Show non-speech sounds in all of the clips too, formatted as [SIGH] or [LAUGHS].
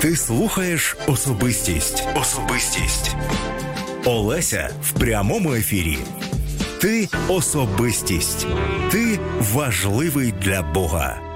Ти слухаєш особистість. Особистість. Олеся в прямому ефірі. Ти особистість. Ти важливий для Бога.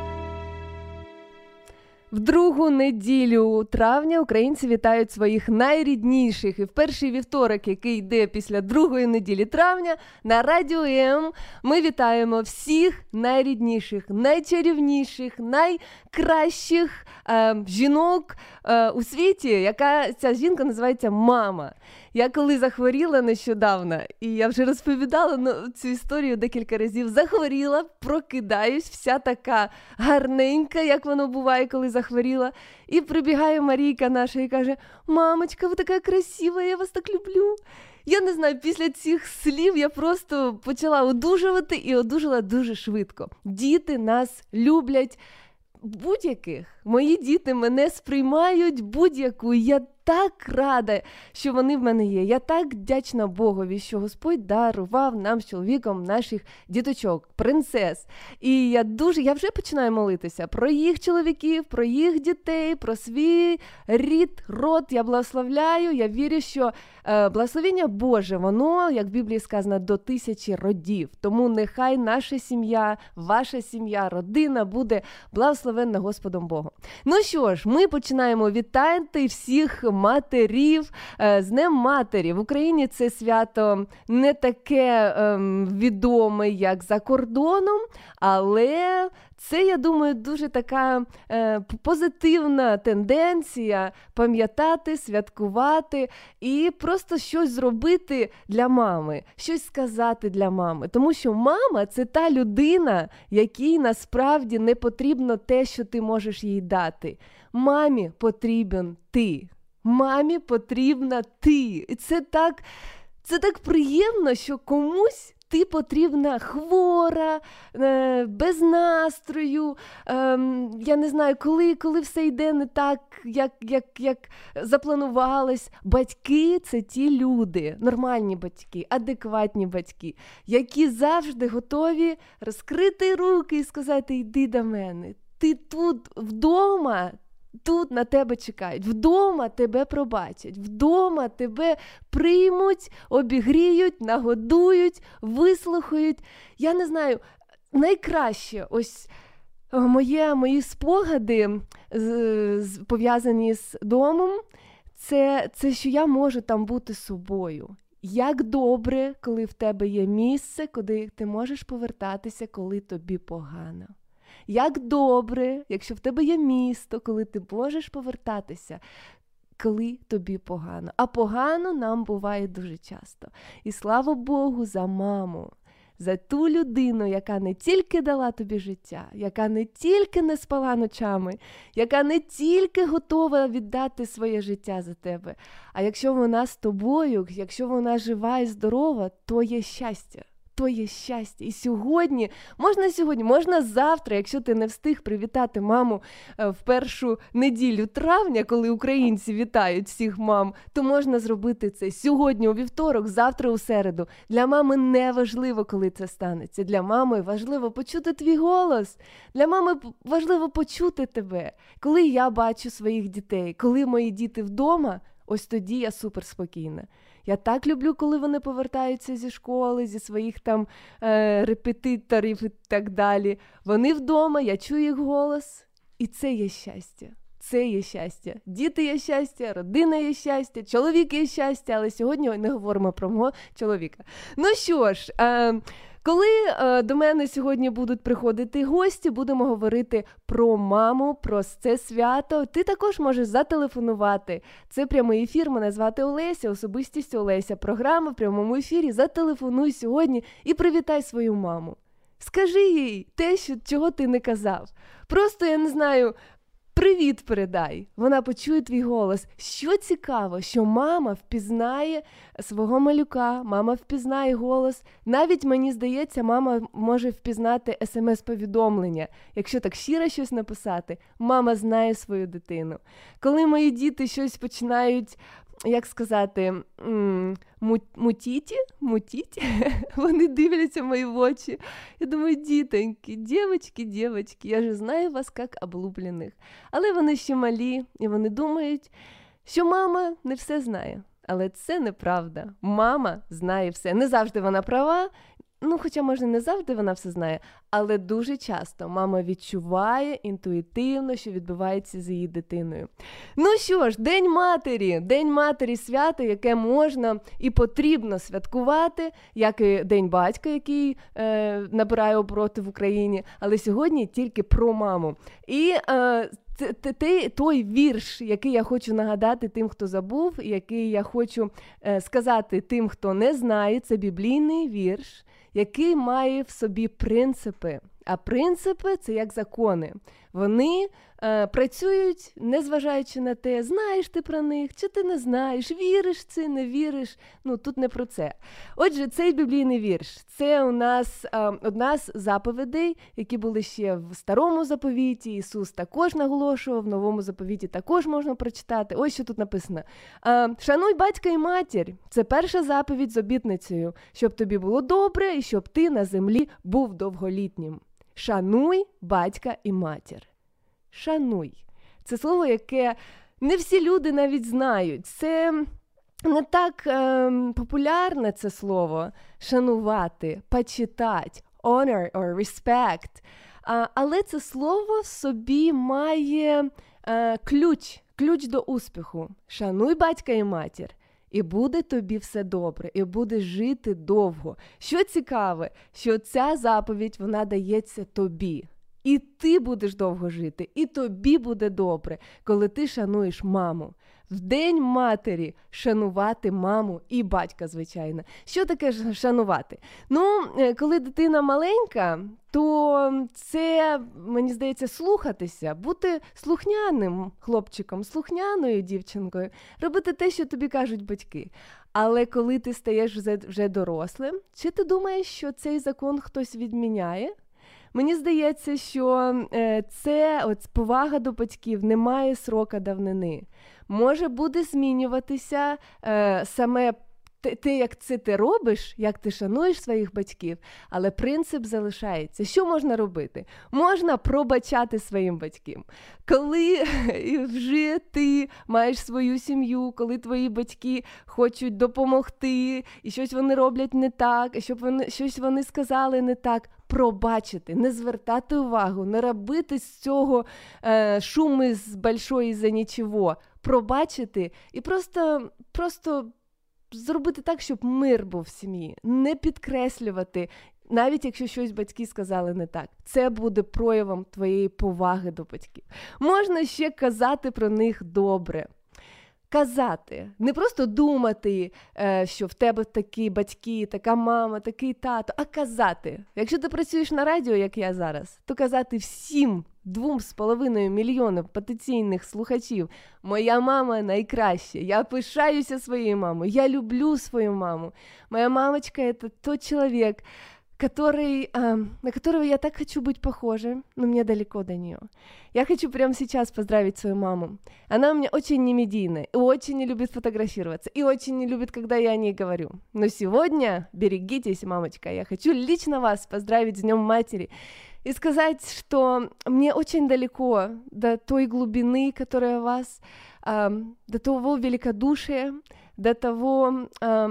В другу неділю травня українці вітають своїх найрідніших. І в перший вівторок, який йде після другої неділі травня, на радіо М ми вітаємо всіх найрідніших, найчарівніших, найкращих е, жінок е, у світі, яка ця жінка називається мама. Я коли захворіла нещодавно, і я вже розповідала ну, цю історію декілька разів. Захворіла, прокидаюсь, вся така гарненька, як воно буває, коли захворіла. І прибігає Марійка наша і каже: Мамочка, ви така красива, я вас так люблю. Я не знаю, після цих слів я просто почала одужувати і одужала дуже швидко. Діти нас люблять будь-яких. Мої діти мене сприймають будь-яку. Я так рада, що вони в мене є. Я так вдячна Богові, що Господь дарував нам з чоловіком наших діточок, принцес. І я дуже я вже починаю молитися про їх чоловіків, про їх дітей, про свій рід, род. Я благословляю. Я вірю, що е, благословення Боже, воно, як в Біблії сказано, до тисячі родів. Тому нехай наша сім'я, ваша сім'я, родина буде благословенна Господом Богом. Ну що ж, ми починаємо вітати всіх матерів е, з Днем Матері. В Україні це свято не таке ем, відоме, як за кордоном, але це, я думаю, дуже така е, позитивна тенденція пам'ятати, святкувати і просто щось зробити для мами, щось сказати для мами. Тому що мама це та людина, якій насправді не потрібно те, що ти можеш їй дати. Мамі потрібен ти. Мамі потрібна ти. І це так, це так приємно, що комусь. Ти потрібна хвора, е, без настрою. Ем, я не знаю, коли коли все йде не так, як як, як запланувалось. Батьки це ті люди, нормальні батьки, адекватні батьки, які завжди готові розкрити руки і сказати: Йди до мене. Ти тут вдома, Тут на тебе чекають, вдома тебе пробачать, вдома тебе приймуть, обігріють, нагодують, вислухають. Я не знаю, найкраще ось е, моє, мої спогади з, пов'язані з домом, це, це що я можу там бути собою. Як добре, коли в тебе є місце, куди ти можеш повертатися, коли тобі погано. Як добре, якщо в тебе є місто, коли ти можеш повертатися, коли тобі погано. А погано нам буває дуже часто. І слава Богу, за маму. За ту людину, яка не тільки дала тобі життя, яка не тільки не спала ночами, яка не тільки готова віддати своє життя за тебе. А якщо вона з тобою, якщо вона жива і здорова, то є щастя то є щастя. І сьогодні, можна сьогодні, можна завтра, якщо ти не встиг привітати маму е, в першу неділю травня, коли українці вітають всіх мам, то можна зробити це сьогодні, у вівторок, завтра у середу. Для мами не важливо, коли це станеться. Для мами важливо почути твій голос. Для мами важливо почути тебе. Коли я бачу своїх дітей, коли мої діти вдома, ось тоді я суперспокійна. Я так люблю, коли вони повертаються зі школи, зі своїх там е, репетиторів і так далі. Вони вдома, я чую їх голос, і це є щастя. Це є щастя. Діти є щастя, родина є щастя, чоловік є щастя, але сьогодні не говоримо про мого чоловіка. Ну що ж. Е, коли е, до мене сьогодні будуть приходити гості, будемо говорити про маму, про це свято. Ти також можеш зателефонувати. Це прямий ефір. Мене звати Олеся, особистість Олеся. Програма в прямому ефірі. Зателефонуй сьогодні і привітай свою маму. Скажи їй те, що, чого ти не казав. Просто я не знаю, Привіт передай! Вона почує твій голос. Що цікаво, що мама впізнає свого малюка, мама впізнає голос. Навіть мені здається, мама може впізнати смс-повідомлення. Якщо так щиро щось написати, мама знає свою дитину. Коли мої діти щось починають як сказати, мутіті, мутіті, [LAUGHS] вони дивляться в мої очі. Я думаю, дітоньки, дівочки, дівочки, я ж знаю вас як облуплених. Але вони ще малі, і вони думають, що мама не все знає. Але це неправда. Мама знає все. Не завжди вона права, Ну, хоча, може, не завжди вона все знає, але дуже часто мама відчуває інтуїтивно, що відбувається з її дитиною. Ну що ж, День матері, День матері свято, яке можна і потрібно святкувати, як і День батька, який е, набирає обороти в Україні, але сьогодні тільки про маму. І е, той вірш, який я хочу нагадати тим, хто забув, який я хочу е, сказати тим, хто не знає, це біблійний вірш який має в собі принципи. А принципи це як закони. Вони е, працюють, незважаючи на те, знаєш ти про них, чи ти не знаєш, віриш чи не віриш. Ну тут не про це. Отже, цей біблійний вірш це у нас е, одна з заповідей, які були ще в старому заповіті. Ісус також наголошував, в новому заповіті також можна прочитати. Ось що тут написано: е, Шануй батька і матір. Це перша заповідь з обітницею, щоб тобі було добре і щоб ти на землі був довголітнім. Шануй батька і матір. Шануй. Це слово, яке не всі люди навіть знають. Це не так е, популярне це слово шанувати, почитати, honor or respect. А, але це слово собі має е, ключ, ключ до успіху. Шануй батька і матір. І буде тобі все добре, і будеш жити довго. Що цікаве, що ця заповідь вона дається тобі. І ти будеш довго жити, і тобі буде добре, коли ти шануєш маму. В День матері шанувати маму і батька, звичайно. Що таке шанувати? Ну, е, коли дитина маленька, то це, мені здається, слухатися, бути слухняним хлопчиком, слухняною дівчинкою, робити те, що тобі кажуть батьки. Але коли ти стаєш вже дорослим, чи ти думаєш, що цей закон хтось відміняє? Мені здається, що е, це от повага до батьків не має срока давнини. Може буде змінюватися е, саме ти, ти як це ти робиш, як ти шануєш своїх батьків, але принцип залишається. Що можна робити? Можна пробачати своїм батькам. Коли [LAUGHS] вже ти маєш свою сім'ю, коли твої батьки хочуть допомогти, і щось вони роблять не так, і щоб вони щось вони сказали не так. Пробачити, не звертати увагу, не робити з цього е, шуми з большої за нічого, пробачити і просто, просто зробити так, щоб мир був в сім'ї, не підкреслювати. Навіть якщо щось батьки сказали не так, це буде проявом твоєї поваги до батьків. Можна ще казати про них добре. Казати, не просто думати, е, що в тебе такі батьки, така мама, такий тато, а казати. Якщо ти працюєш на радіо, як я зараз, то казати всім двом з половиною мільйонів потенційних слухачів. Моя мама найкраща. Я пишаюся своєю мамою. Я люблю свою маму. Моя мамочка это тот человек, который, э, на которого я так хочу быть похожа, но мне далеко до нее. Я хочу прямо сейчас поздравить свою маму. Она у меня очень немедийная, и очень не любит фотографироваться, и очень не любит, когда я о ней говорю. Но сегодня, берегитесь, мамочка, я хочу лично вас поздравить с Днем Матери и сказать, что мне очень далеко до той глубины, которая у вас, э, до того великодушия, до того э,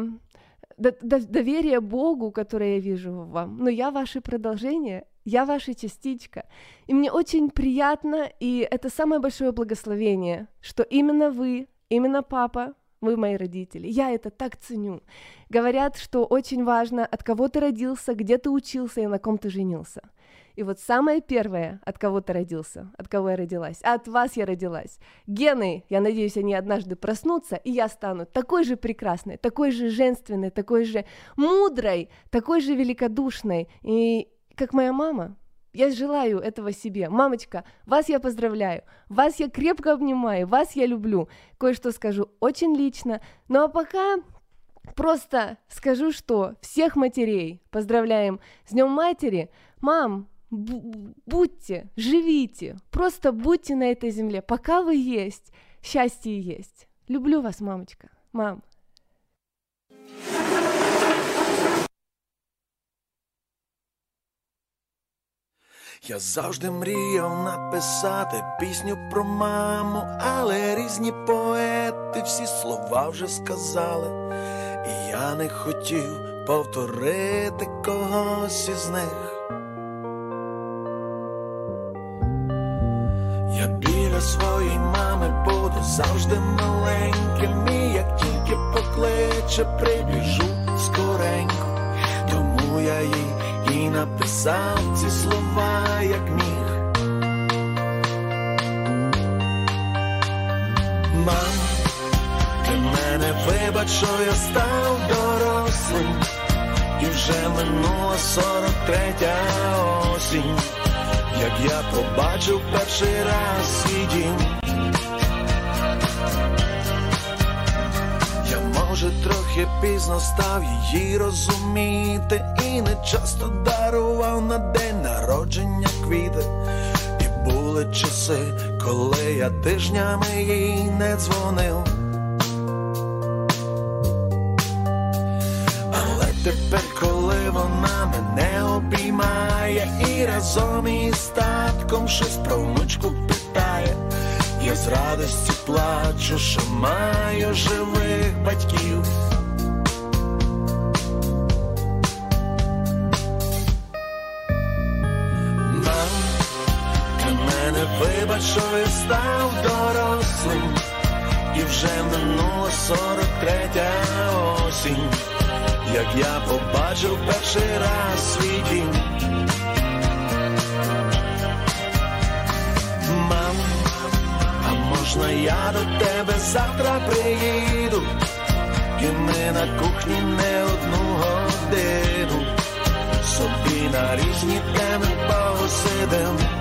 до, до, доверия Богу, которое я вижу в вам. Но я ваше продолжение, я ваша частичка. И мне очень приятно, и это самое большое благословение, что именно вы, именно папа, вы мои родители. Я это так ценю. Говорят, что очень важно, от кого ты родился, где ты учился и на ком ты женился. И вот самое первое, от кого ты родился, от кого я родилась, от вас я родилась. Гены, я надеюсь, они однажды проснутся, и я стану такой же прекрасной, такой же женственной, такой же мудрой, такой же великодушной, и как моя мама. Я желаю этого себе. Мамочка, вас я поздравляю, вас я крепко обнимаю, вас я люблю. Кое-что скажу очень лично. Ну а пока просто скажу, что всех матерей поздравляем с Днем Матери. Мам, будьте, живите, просто будьте на этой земле, пока вы есть, счастье есть. Люблю вас, мамочка. Мам. Я завжди мріяв написати пісню про маму, але різні поети всі слова вже сказали, і я не хотів повторити когось із них. Я біля своєї мами буду завжди маленьким, і як тільки покличе, прибіжу скоренько, тому я їй і написав ці слова, як міг. Мам, ти мене вибач, що я став дорослим, і вже минула сорок третя осінь, як я побачив перший раз свій дім. Я, може, трохи пізно став її розуміти, і не часто дарував на день народження квіти. І були часи, коли я тижнями їй не дзвонив. Разом із татком щось про внучку питає, я з радості плачу, що маю живих батьків. Мам, для мене вибач, що я став дорослим, і вже минула сорок третя осінь, як я побачив перший раз свій дім. Можна я до тебе завтра приїду, і ми на кухні не одну годину, собі на різні теми посидим.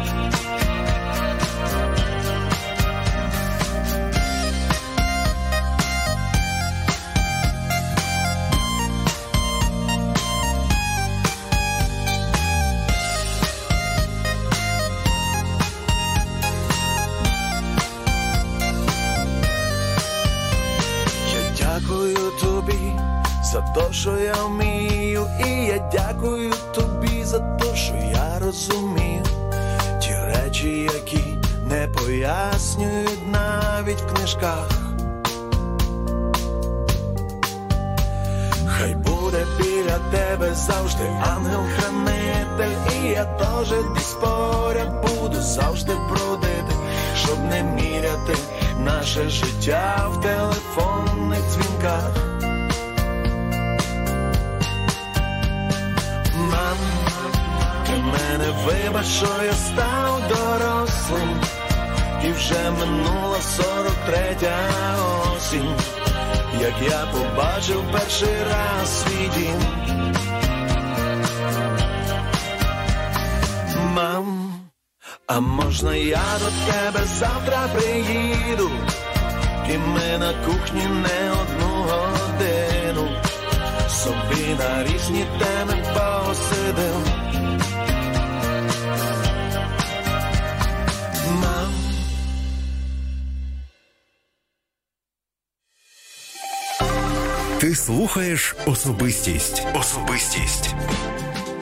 Дякую тобі за те, що я розумію ті речі, які не пояснюють навіть в книжках. Хай буде біля тебе завжди ангел-хранитель, і я теж десь поряд буду завжди бродити, щоб не міряти наше життя в телефонних вибач, що я став дорослим, і вже минула сорок третя осінь, як я побачив перший раз свій дім. Мам, а можна я до тебе завтра приїду, і ми на кухні не одну годину, собі на різні теми посидим. Слухаєш особистість. Особистість.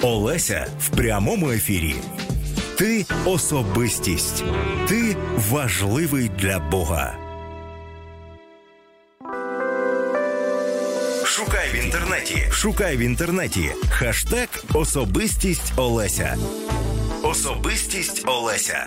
Олеся в прямому ефірі. Ти особистість. Ти важливий для Бога. Шукай в інтернеті. Шукай в інтернеті. Хаштег Особистість Олеся. Особистість Олеся.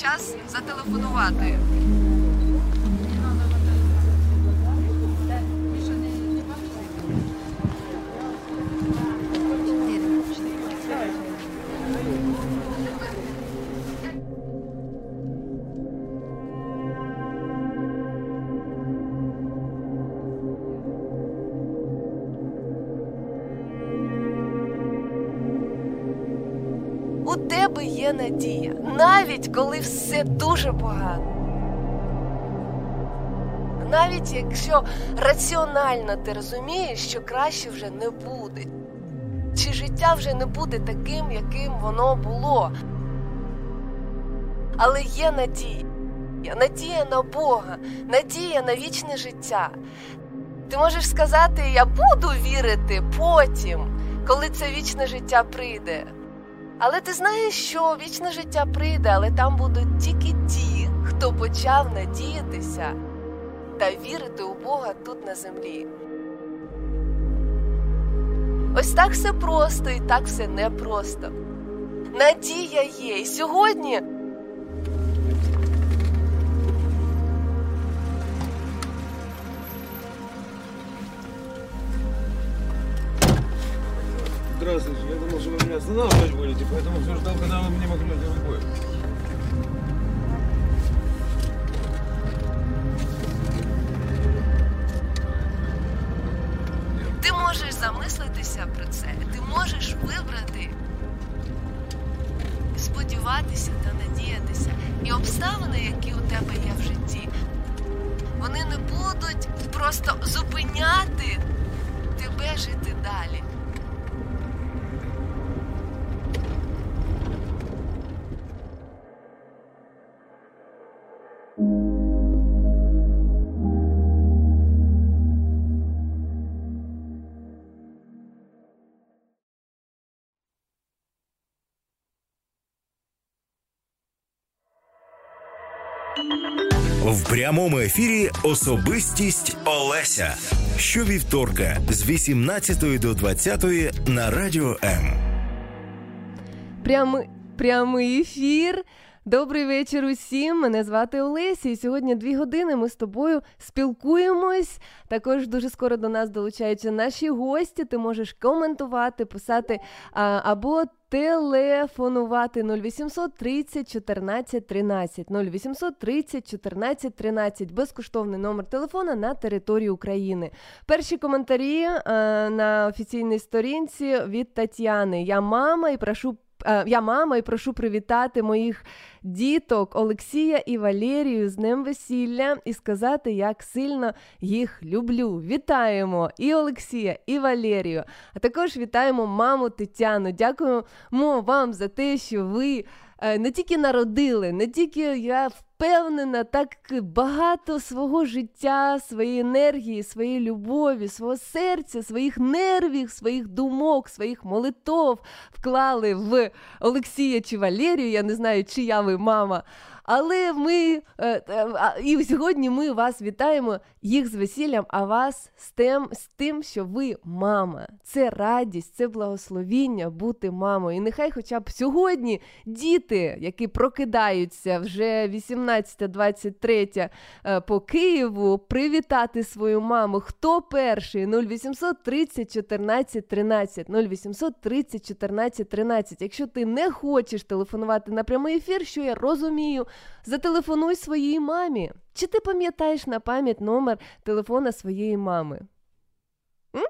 Час зателефонувати. Дуже погано. Навіть якщо раціонально ти розумієш, що краще вже не буде, чи життя вже не буде таким, яким воно було. Але є надія, надія на Бога, надія на вічне життя. Ти можеш сказати, я буду вірити потім, коли це вічне життя прийде. Але ти знаєш, що вічне життя прийде, але там будуть тільки ті, хто почав надіятися та вірити у Бога тут на землі. Ось так все просто і так все непросто. Надія є. І сьогодні Здравствуйте, я думал, что вы меня останавливать будете, поэтому все ждал, когда вы мне махнете рукой. ти можеш замислитися про це, ти можеш вибрати, сподіватися та надіятися. І обставини, які у тебе є в житті, вони не будуть просто зупиняти тебе жити далі. В прямому ефірі особистість Олеся. Щовівторка з 18 до 20 на радіо М. Прямий, прямий ефір. Добрий вечір усім. Мене звати Олеся. І сьогодні дві години ми з тобою спілкуємось. Також дуже скоро до нас долучаються наші гості. Ти можеш коментувати, писати або телефонувати 0800 30 14 13 0800 30 14 13 безкоштовний номер телефона на території України. Перші коментарі е, на офіційній сторінці від Тетяни. Я мама і прошу. Е, Я мама і прошу привітати моїх діток Олексія і Валерію з Днем весілля і сказати, як сильно їх люблю. Вітаємо і Олексія, і Валерію. А також вітаємо маму Тетяну. Дякуємо вам за те, що ви е, не тільки народили, не тільки я впевнена, так багато свого життя, своєї енергії, своєї любові, свого серця, своїх нервів, своїх думок, своїх молитов вклали в Олексія чи Валерію. Я не знаю, чия ви мама. Але ми е, е, і сьогодні ми вас вітаємо їх з весіллям, а вас з тим, з тим, що ви мама. Це радість, це благословіння бути мамою. І нехай, хоча б сьогодні діти, які прокидаються вже 18-23 е, по Києву, привітати свою маму. Хто перший? 0800 30 14 13 0800 30 14 13. Якщо ти не хочеш телефонувати на прямий ефір, що я розумію. Зателефонуй своїй мамі. Чи ти пам'ятаєш на пам'ять номер телефона своєї мами? М?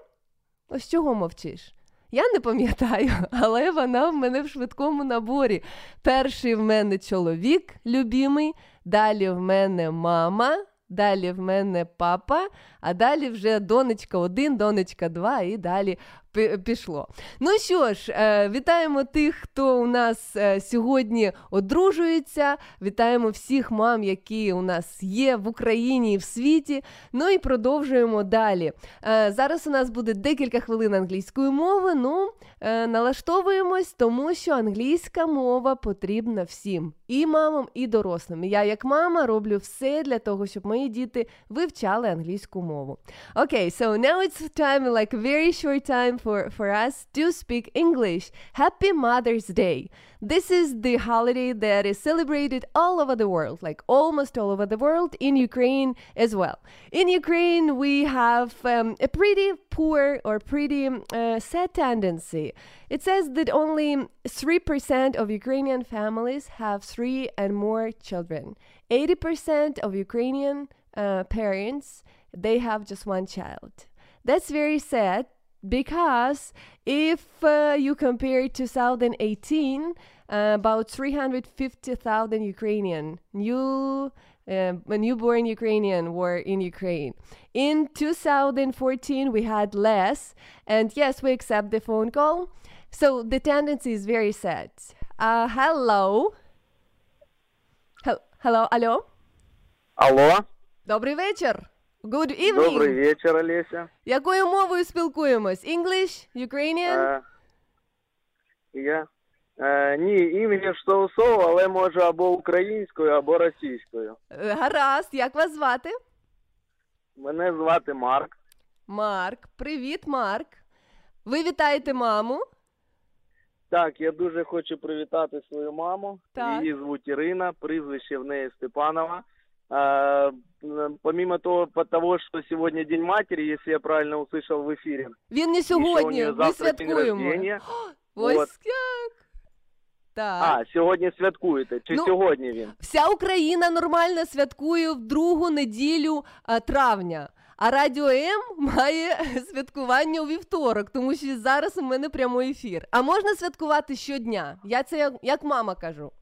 Ось чого мовчиш? Я не пам'ятаю, [LAUGHS] але вона в мене в швидкому наборі. Перший в мене чоловік любимий, далі в мене мама, далі в мене папа, а далі вже донечка один, донечка два, і далі пішло. Ну що ж, е, вітаємо тих, хто у нас е, сьогодні одружується. Вітаємо всіх мам, які у нас є в Україні і в світі. Ну і продовжуємо далі. Е, зараз у нас буде декілька хвилин англійської мови. Ну, налаштовуємось, тому що англійська мова потрібна всім. І мамам, і дорослим. Я, як мама, роблю все для того, щоб мої діти вивчали англійську мову. Окей, okay, so now it's time, like very short time for, for us to speak English. Happy Mother's Day. This is the holiday that is celebrated all over the world, like almost all over the world, in Ukraine as well. In Ukraine, we have um, a pretty poor or pretty uh, sad tendency. It says that only 3% of Ukrainian families have three and more children. 80% of Ukrainian uh, parents, they have just one child. That's very sad because if uh, you compare 2018 uh, about 350,000 Ukrainian new uh, newborn Ukrainian were in Ukraine. In 2014, we had less, and yes, we accept the phone call. So the tendency is very sad. Uh, hello. Hel- hello, алло. Алло. Добрий вечір. Good evening. Добрий вечір, Олеся. Якою мовою спілкуємось? English? Ukrainian? Е, я? Е, ні, ім'я соусово, але може або українською, або російською. Е, Гаразд, як вас звати? Мене звати Марк. Марк, привіт, Марк. Ви вітаєте маму? Так, я дуже хочу привітати свою маму. Так. Її звуть Ірина, прізвище в неї Степанова. Помимо того, того, что сегодня День матери, если я правильно услышал в эфире. Він не сьогодні, ми святкуємо. [GASPS] Ось Вот. як. Так. А, сьогодні святкуєте? Чи Ну, сьогодні він? Вся Україна нормально святкує в другу неділю а, травня. А Радіо М має [LAUGHS] святкування у вівторок, тому що зараз у мене прямий ефір. А можна святкувати щодня. Я це як, як мама кажу.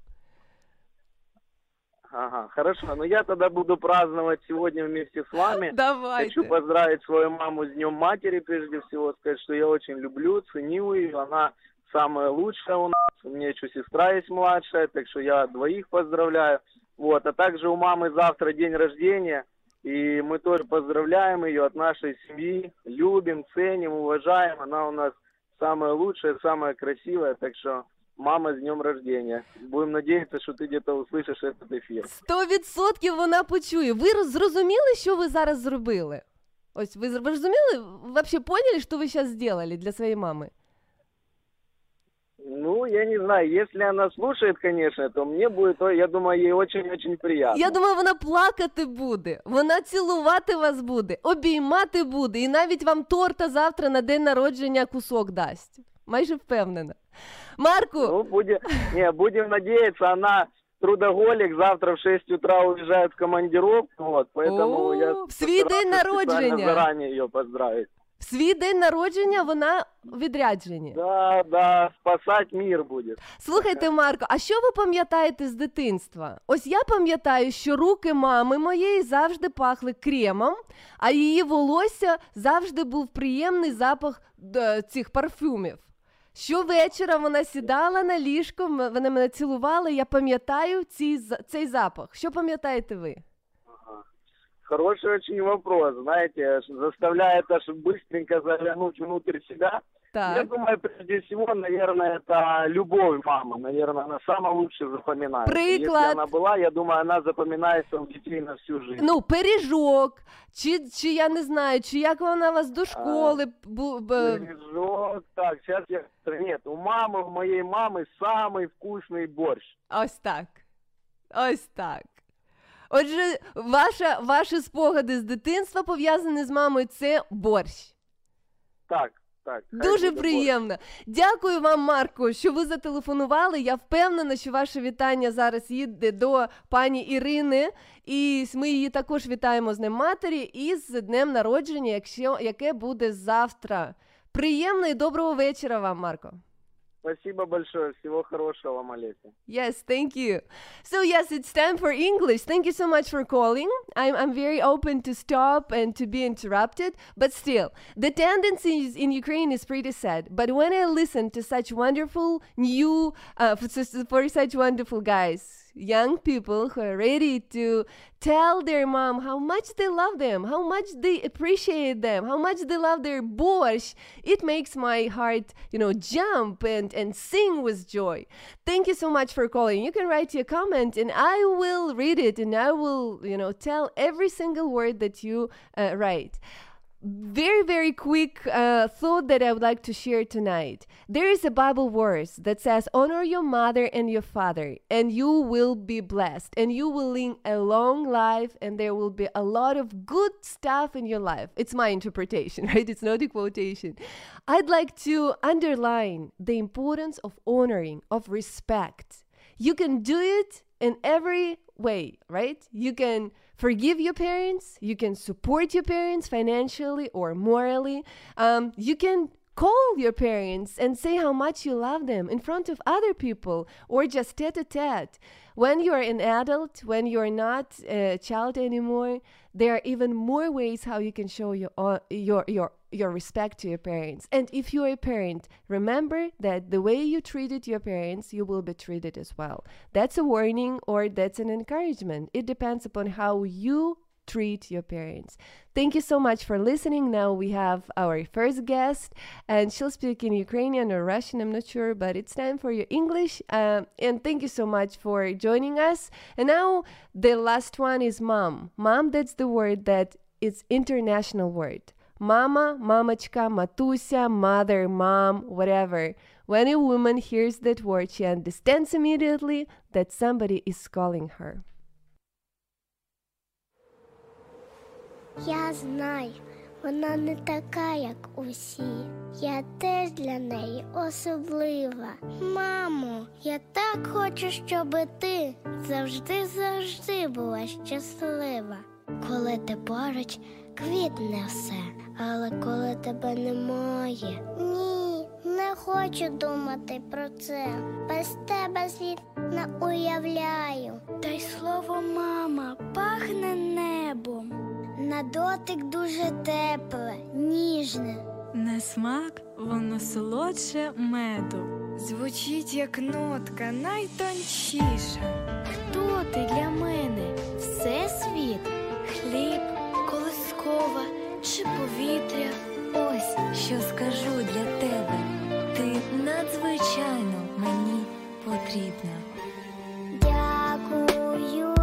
Ага, хорошо. Ну я тогда буду праздновать сегодня вместе с вами. [LAUGHS] Давайте. Хочу поздравить свою маму с Днем Матери, прежде всего, сказать, что я очень люблю, ценю ее. Она самая лучшая у нас. У меня еще сестра есть младшая, так что я двоих поздравляю. Вот, а также у мамы завтра день рождения, и мы тоже поздравляем ее от нашей семьи, любим, ценим, уважаем. Она у нас самая лучшая, самая красивая, так что мама, с днем рождения. Будем надеяться, что ты где-то услышишь этот эфир. Сто відсотків вона почує. Ви роз- зрозуміли, що ви зараз зробили? Ось ви, з- ви зрозуміли, вообще поняли, що ви зараз зробили для своєї мами? Ну, я не знаю, если она слушает, конечно, то мне будет, я думаю, ей очень-очень приятно. Я думаю, вона плакати буде, вона цілувати вас буде, обіймати буде, і навіть вам торта завтра на день народження кусок дасть. Майже впевнена. Марку, Ну, будем, не, будем надеяться, она трудоголик, завтра в 6 утра уезжает в командировку, вот, поэтому О, я в свій день народження. заранее ее поздравить. в свій день народження вона в відрядженні. Да, да, спасать мир будет. Слухайте, Марко, а що ви пам'ятаєте з дитинства? Ось я пам'ятаю, що руки мами моєї завжди пахли кремом, а її волосся завжди був приємний запах цих парфюмів. Щовечора вона сідала на ліжко, вони мене цілували. Я пам'ятаю ці, цей запах. Що пам'ятаєте ви? Хороший очень вопрос, знаете, ш- заставляет аж быстренько заглянуть внутрь себя. Я Так. думаю, прежде всего, наверное, это любовь мамы. Наверное, она самая лучше запоминается. Приклад. Если она была, я думаю, она запоминается у детей на всю жизнь. Ну, пиріжок, чи, чи я не знаю, чи як вона вас до школи бу, б- Пирожок. Так, сейчас я... Нет, у мамы, у моей мамы самый вкусный борщ. Ось так. Ось так. Отже, ваша, ваші спогади з дитинства пов'язані з мамою це борщ. Так, так. Дуже приємно. Дякую вам, Марко, що ви зателефонували. Я впевнена, що ваше вітання зараз їде до пані Ірини. І ми її також вітаємо з Днем матері і з днем народження, якщо, яке буде завтра. Приємно і доброго вечора вам, Марко. Спасибо большое. Всего хорошего вам, Олеся. Yes, thank you. So yes, it's time for English. Thank you so much for calling. I'm I'm very open to stop and to be interrupted, but still, the tendencies in Ukraine is pretty sad. But when I listen to such wonderful new, uh, for, for such wonderful guys, young people who are ready to tell their mom how much they love them, how much they appreciate them, how much they love their borscht, it makes my heart, you know, jump and, and sing with joy. Thank you so much for calling. You can write your comment and I will read it and I will, you know, tell every single word that you uh, write. Very, very quick uh, thought that I would like to share tonight. There is a Bible verse that says, Honor your mother and your father, and you will be blessed, and you will live a long life, and there will be a lot of good stuff in your life. It's my interpretation, [LAUGHS] right? It's not a quotation. I'd like to underline the importance of honoring, of respect. You can do it in every way, right? You can forgive your parents, you can support your parents financially or morally, um, you can call your parents and say how much you love them in front of other people or just tete a tete. When you're an adult, when you're not a child anymore, there are even more ways how you can show your uh, your your your respect to your parents. And if you're a parent, remember that the way you treated your parents, you will be treated as well. That's a warning or that's an encouragement. It depends upon how you treat your parents. Thank you so much for listening. Now we have our first guest, and she'll speak in Ukrainian or Russian, I'm not sure, but it's time for your English. Um, and thank you so much for joining us. And now the last one is mom. Mom, that's the word that is international word. Mama, mamachka, matusia, mother, mom, whatever. When a woman hears that word, she understands immediately that somebody is calling her. Я знаю, вона не така, як усі. Я теж для неї особлива. Мамо, я так хочу, щоб ти завжди завжди була щаслива. Коли ти поруч, квітне все, але коли тебе немає. Ні, не хочу думати про це. Без тебе світ не уявляю. Та й слово мама пахне небом. На дотик дуже тепле, ніжне. На смак воно солодше меду. Звучить як нотка найтончіша. Хто ти для мене? Всесвіт? Хліб, колискова чи повітря. Ось що скажу для тебе. Ти надзвичайно мені потрібна. Дякую,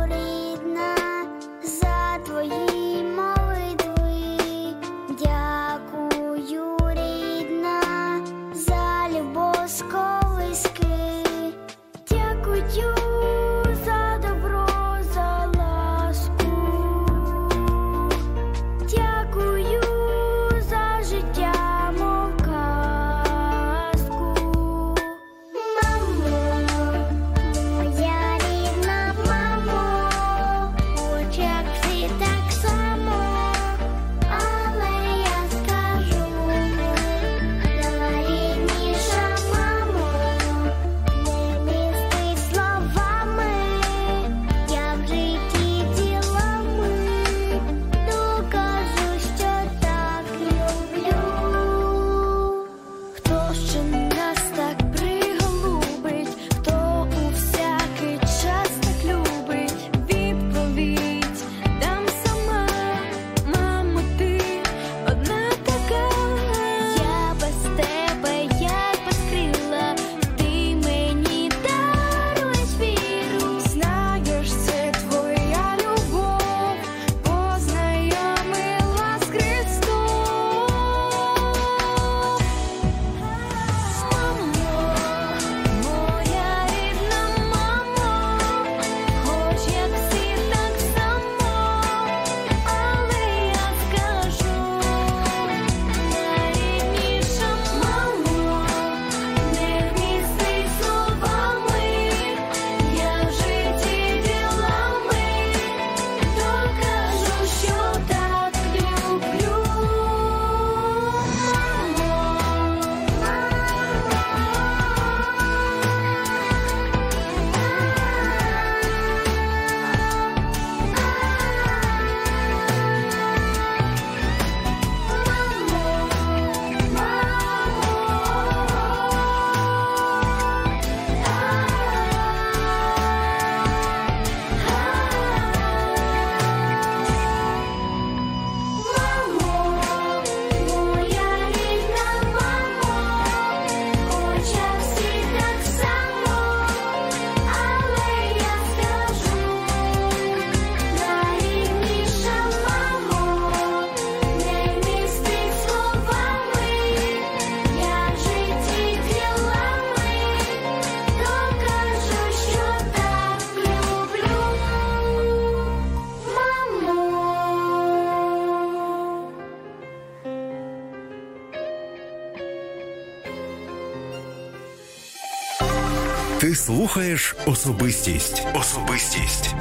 слухаєш особистість. Особистість.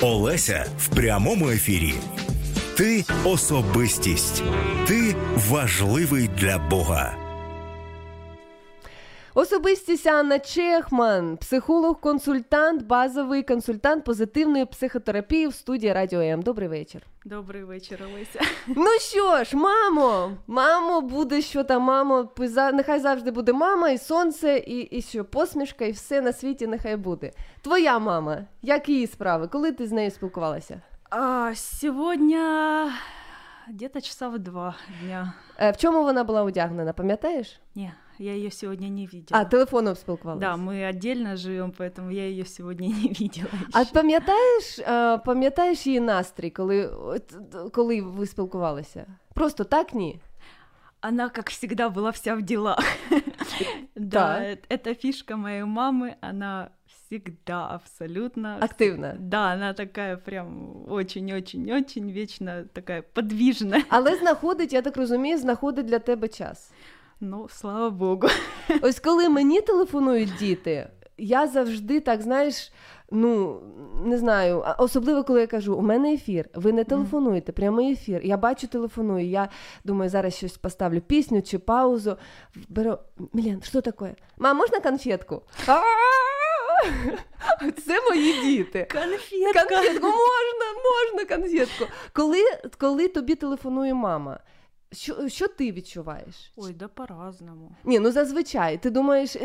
Олеся в прямому ефірі. Ти особистість. Ти важливий для Бога. Особистість Анна Чехман, психолог-консультант, базовий консультант позитивної психотерапії в студії Радіо М. Добрий вечір. Добрий вечір, Олеся. Ну що ж, мамо, мамо, буде що там, мамо, нехай завжди буде мама, і сонце, і і що, посмішка, і все на світі нехай буде. Твоя мама, як її справи? Коли ти з нею спілкувалася? А, Сьогодні где-то часа в два дня. Е, в чому вона була одягнена, пам'ятаєш? Ні Я ее сегодня не видела. А, телефоном спілкувалася? Да, мы отдельно живем, поэтому я ее сегодня не [LAUGHS] видела. А пам'ятаєш, пам'ятаєш її настрій, коли, коли ви спілкувалися? Просто так ні? Она, как всегда, была вся в делах. [LAUGHS] Да, это фишка моей мамы, она всегда абсолютно... Активна. Да, она такая прям очень-очень-очень вечно такая подвижная. Але знаходить, я так розумію, знаходить для тебе час. Ну, слава Богу. [LAUGHS] Ось коли мені телефонують діти, я завжди так, знаєш, ну не знаю, особливо коли я кажу, у мене ефір, ви не телефонуєте, прямий ефір. Я бачу, телефоную. Я думаю, зараз щось поставлю пісню чи паузу. Беру Мілен, що таке? Мам, можна конфетку? Це мої діти. Конфетку можна, можна конфетку. Коли, Коли тобі телефонує мама. Що що ти відчуваєш? Ой, да по-разному. Ні, ну зазвичай. Ти думаєш,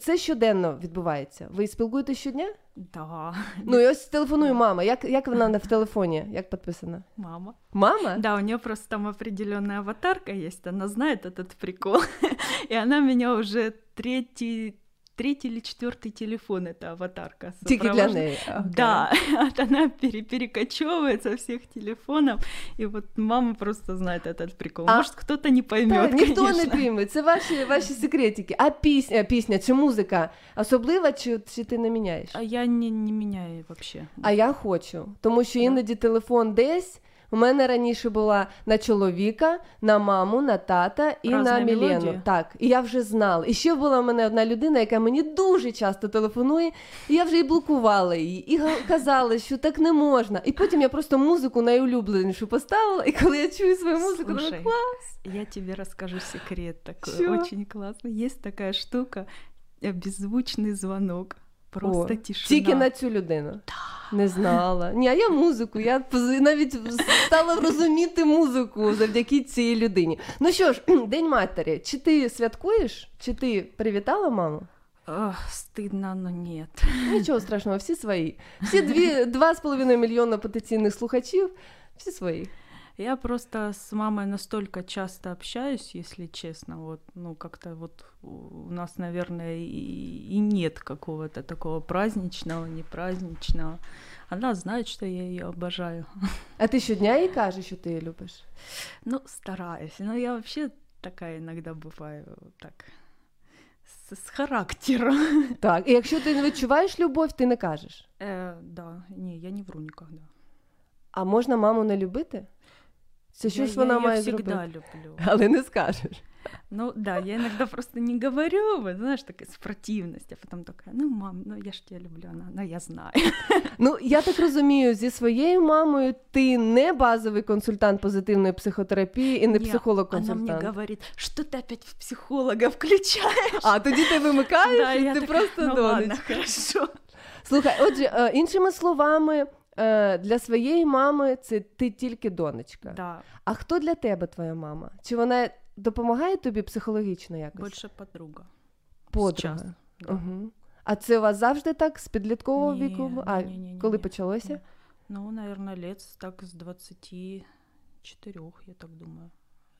це щоденно відбувається? Ви спілкуєтесь щодня? Да. Ну і ось телефонує мама. Як як вона в телефоні? Як підписана? Мама. Мама? Да, у нее просто там определенная аватарка есть, она знает этот прикол. [LAUGHS] И она меня уже третий третий или четвертый телефон эта аватарка. Тільки для неї. Okay. Да, [LAUGHS] вот она пере перекочевывает со всех телефонов, и вот мама просто знает этот прикол. А... Может, кто-то не поймет. Да, ніхто не пойме, це ваші, ваші секретики. А пісня, пісня чи музика особлива, чи, чи ти не міняєш? А я не, не міняю вообще. А я хочу, тому що іноді телефон десь, у мене раніше була на чоловіка, на маму, на тата і Разна на Мілену. мелодія. Так, і я вже знала. І ще була в мене одна людина, яка мені дуже часто телефонує, і я вже і блокувала її, і казала, що так не можна. І потім я просто музику найулюбленішу поставила, і коли я чую свою музику, Слушай, думаю, клас. Я тебе расскажу секрет такой, Чё? очень классный. Есть такая штука, э, беззвучный звонок. Просто О, тишина. Тільки на цю людину. Не знала. Ні, а я музику. Я навіть стала розуміти музику завдяки цій людині. Ну що ж, [CLEARS THROAT] День матері. Чи ти святкуєш? Чи ти привітала маму? Ах, стыдно, но нет. Нічого страшного, всі свої. Всі дві, два з половиною мільйона потенційних слухачів, всі свої. Я просто с мамой настолько часто общаюсь, если честно, вот, ну, как-то вот у нас, наверное, и, и нет какого-то такого праздничного, непраздничного. Она знает, что я ее обожаю. [LAUGHS] А ти щодня їй кажеш, що ти її любиш? Ну, стараюсь. Но я вообще такая иногда бываю так с, с характером. [LAUGHS] Так, і якщо ти не відчуваєш любов, ти не кажеш. Э, да, не, я не вру никогда. А можна маму не любити? Це щось я, вона я має зробити. люблю. [LAUGHS] Але не скажеш. Ну да, я иногда просто не говорю, вот, знаешь, такая с противностью, а потом такая, ну, мам, ну я ж тебя люблю, она, ну я знаю. [LAUGHS] Ну, я так розумію, зі своєю мамою ти не базовий консультант позитивної психотерапії і не психолог-консультант. Она мне говорит, что ты опять в психолога включаешь? А тоді ти вимикаєш, [LAUGHS] Да, і ти такая, просто ну ладно, хорошо. Слухай, отже, е, іншими словами, е, для своєї мами це ти тільки донечка. Да, А хто для тебе твоя мама? Чи вона допомагає тобі психологічно якось? больше подруга. Подруга. Сейчас, да. Угу. А це у вас завжди так з підліткового Ні, віку? ні, А ні, ні, ні, коли ні. почалося? Ну, наверное, лет так с 24, я так думаю.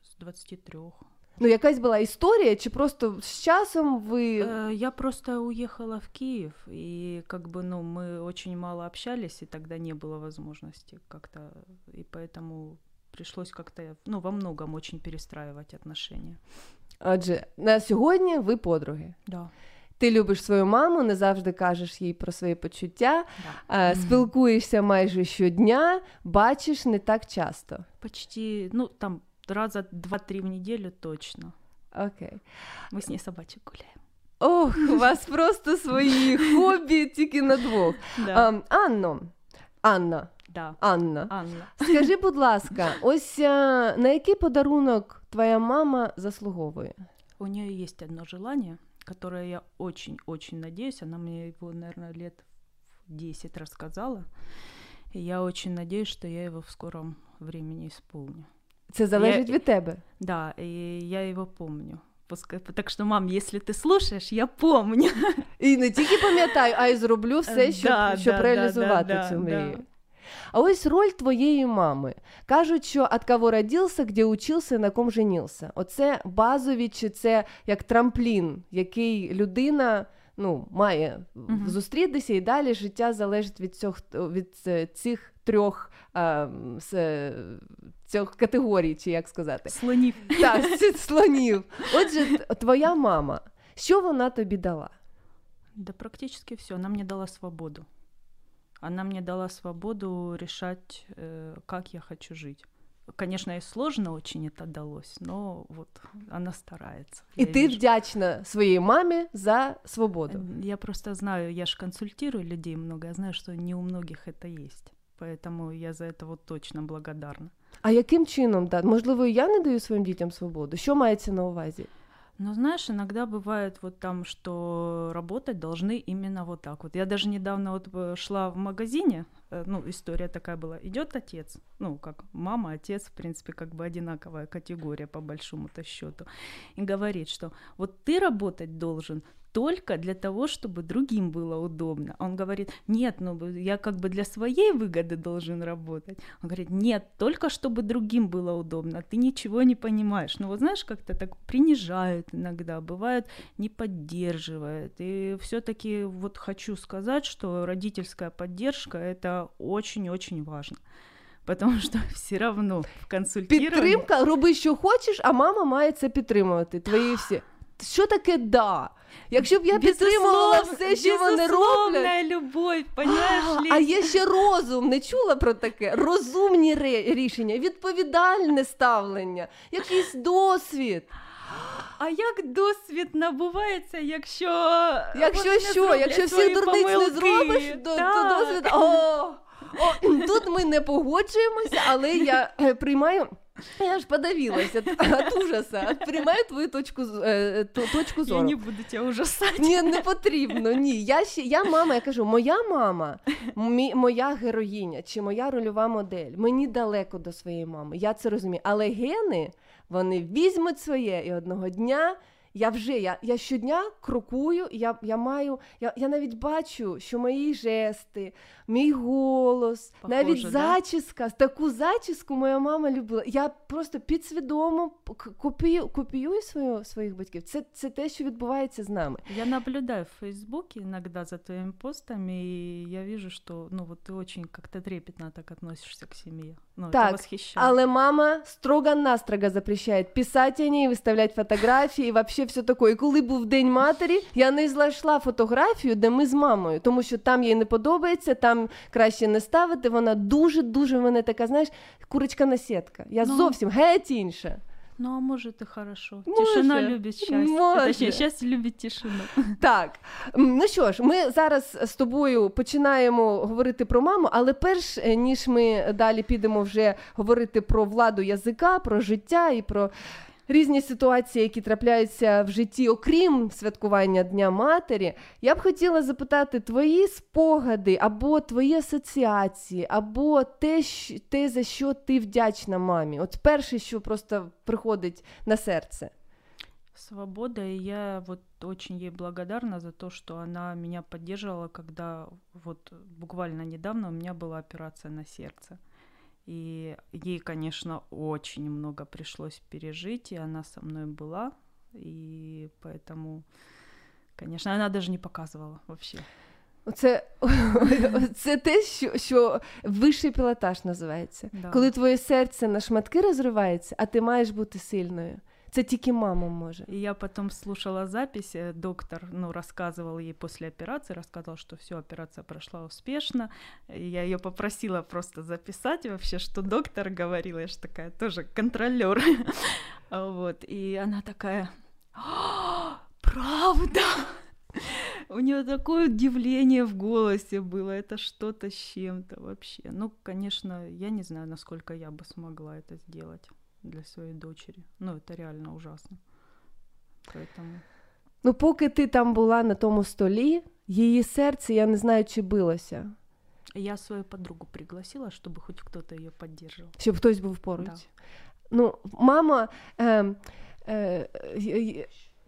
С 23. Ну, якась була історія, чи просто з часом ви. Э, Я просто уехала в Киев, и как бы, ну, мы очень мало общались, и тогда не было возможности как-то, и поэтому пришлось как-то, ну, во многом очень перестраивать отношения. Отже, на сьогодні ви подруги. Да. Ти любиш свою маму, не завжди кажеш їй про свої почуття, Да. е, спілкуєшся майже щодня, бачиш не так часто. Почти, ну, там раза два-три в неделю точно. Окей. Мы с ней собачек гуляем. Ох, у [LAUGHS] вас просто свої хобі тільки на двох. Да. А, Анно, Анна. Да. Анна. Анна. Скажи, будь [LAUGHS] ласка, ось а, на який подарунок твоя мама заслуговує? У нее есть одно желание, которое я очень-очень надеюсь. Она мне его, наверное, лет в 10 рассказала. И я очень надеюсь, что я его в скором времени исполню. Це залежить Я- від тебе. Да, и я его помню. Так что, мам, если ты слушаешь, я помню. І не тільки пам'ятаю, а й зроблю все, щоб, Да, щоб да, реалізувати да, цю да. мрію. А ось роль твоєї мами. Кажуть, що от кого родився, де учився, на ком женився. Оце базові, чи це як трамплін, який людина ну, має Мгм. зустрітися, і далі життя залежить від цих, від е, цих трьох а, с, е, цих категорій, чи як сказати. Слонів. Так, [LAUGHS] з слонів. Отже, твоя мама, що вона тобі дала? Да практически все. Она мне дала свободу. Она мне дала свободу решать, э, как я хочу жить. Конечно, и сложно очень это далось, но вот она старается. І я ти вижу. вдячна своїй мамі за свободу. М, Я просто знаю, я же консультирую людей много, я знаю, что не у многих это есть. Поэтому я за это вот точно благодарна. А яким чином да? Можливо, і я не даю своїм дітям свободу? Що мається на увазі? Но знаешь, иногда бывает вот там, что работать должны именно вот так вот. Я даже недавно вот э, шла в магазине, э, ну, история такая была. Идет отец, ну, как мама, отец, в принципе, как бы одинаковая категория по большому-то счету, и говорит, что вот ты работать должен только для того, чтобы другим было удобно. Он говорит, нет, ну бы я как бы для своей выгоды должен работать. Он говорит, нет, только чтобы другим было удобно. Ты ничего не понимаешь. Ну вот знаешь, как-то так принижают иногда, бывает не поддерживает. И все-таки вот хочу сказать, что родительская поддержка это очень-очень важно. Потому что [LAUGHS] все равно в консультировании... Підтримка, роби, що хочеш, а мама має це підтримувати. Твої всі. Що таке да? Якщо б я підтримувала все, що вони роблять. понимаешь А, ли? а є ще розум, не чула про таке? Розумні рішення, відповідальне ставлення, якийсь досвід. А як досвід набувається, якщо Якщо що, якщо всі свої дурниць не зробиш, то, то досвід. О, о, тут ми не погоджуємося, але я е, приймаю. Я ж подавилася від ужаса. От Приймаю твою точку, е, ту- точку Я зору. не буду тебе ужасати. Ні, не потрібно. Ні. Я ще я мама, я кажу, моя мама, мі, моя героїня чи моя рольова модель. Мені далеко до своєї мами. Я це розумію. Але гени вони візьмуть своє, і одного дня. Я вже я, я щодня крокую, я, я маю, я, я навіть бачу, що мої жести, мій голос, Похоже, навіть да? зачіска, таку зачіску моя мама любила. Я просто підсвідомо копію, копіюю свою, своїх батьків. Це, це те, що відбувається з нами. Я наблюдаю в Фейсбуке иногда за твоими постами, и я вижу, что ну вот ты очень как-то трепетно так относишься к семье. Ну, это Так, восхищает. але мама строго-настрого запрещає писати о ній, виставляти фотографії, і вообще все таке. І коли був День матері, я не знайшла фотографію, де ми з мамою, тому що там їй не подобається, там краще не ставити. Вона дуже-дуже в мене така, знаєш, курочка на сітка. Я Ну. зовсім геть інша. Ну, а может и хорошо. Може, Тишина любит счастье. може. Точнее, счастье любит тишину. [LAUGHS] Так, ну що ж, ми зараз з тобою починаємо говорити про маму, але перш е, ніж ми далі підемо вже говорити про владу язика, про життя і про різні ситуації, які трапляються в житті, окрім святкування Дня Матері, я б хотіла запитати твої спогади або твої асоціації, або те, щ- те, за що ти вдячна мамі. От перше, що просто приходить на серце. Свобода, и я вот очень ей благодарна за то, что она меня поддерживала, когда вот буквально недавно у меня была операция на сердце. И ей, конечно, очень много пришлось пережить, и она со мной была, и поэтому, конечно, она даже не показывала вообще. Це, [LAUGHS] це те, що, що вищий пілотаж називається. Да. Коли твоє серце на шматки розривається, а ти маєш бути сильною. Це тільки мама може. И я потом слушала запись, э, доктор, ну, рассказывал ей после операции, рассказал, что все, операция прошла успешно. Я ее попросила просто записать вообще, что доктор говорил, я же такая тоже контролер. [LAUGHS] Вот, и она такая, «А, правда. У нее такое удивление в голосе было, это что-то с чем-то вообще. Ну, конечно, я не знаю, насколько я бы смогла это сделать для своей дочери. Ну, это реально ужасно. Поэтому... Ну, поки ти там була на тому столі, її серце, я не знаю, чи билося. Я свою подругу пригласила, щоб хоч хтось її підтримував. Щоб хтось був поруч. Да. Ну, мама, е, е, е,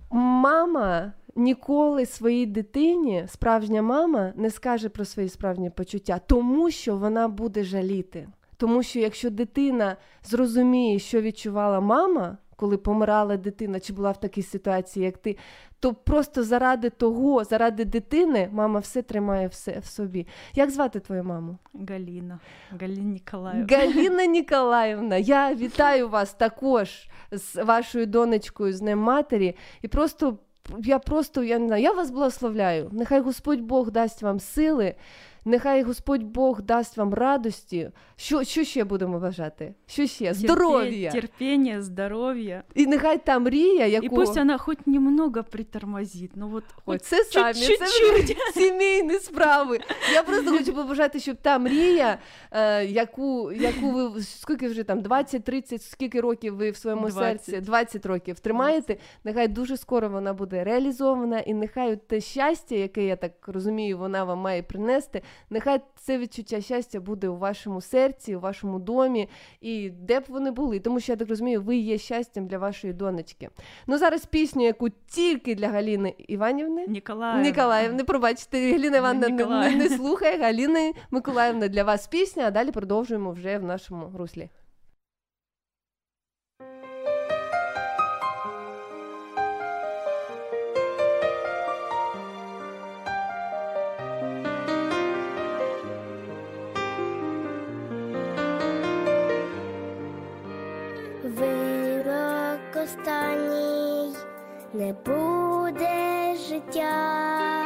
мама ніколи своїй дитині, справжня мама, не скаже про свої справжні почуття, тому що вона буде жаліти. Тому що якщо дитина зрозуміє, що відчувала мама, коли помирала дитина, чи була в такій ситуації, як ти, то просто заради того, заради дитини, мама все тримає все в собі. Як звати твою маму? Галіна. Галіна Ніколаївна. Галіна Ніколаївна, я вітаю вас також з вашою донечкою, з Днем матері. І просто я просто я не знаю, я вас благословляю. Нехай Господь Бог дасть вам сили. Нехай Господь Бог дасть вам радості. Що що ще будемо бажати? Що ще? Здоров'я. Терпіння, здоров'я. І нехай та мрія, яку... І пусть вона хоч немного притормозить. Ну, от, хоч це самі, це сімейні справи. Я просто хочу побажати, щоб та мрія, е, яку яку ви скільки вже там 20-30, скільки років ви в своєму 20. серці, 20 років тримаєте, 20. нехай дуже скоро вона буде реалізована, і нехай те щастя, яке я так розумію, вона вам має принести. Нехай це відчуття щастя буде у вашому серці, у вашому домі, і де б вони були. Тому що я так розумію, ви є щастям для вашої донечки. Ну зараз пісню, яку тільки для Галіни Іванівни Ніколаївни. Ніколаївни, пробачте, Галіна Івановна не, не, не слухає. Галіни Миколаївна для вас пісня, а далі продовжуємо вже в нашому руслі. Останній. Не буде життя,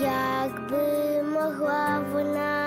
якби могла вона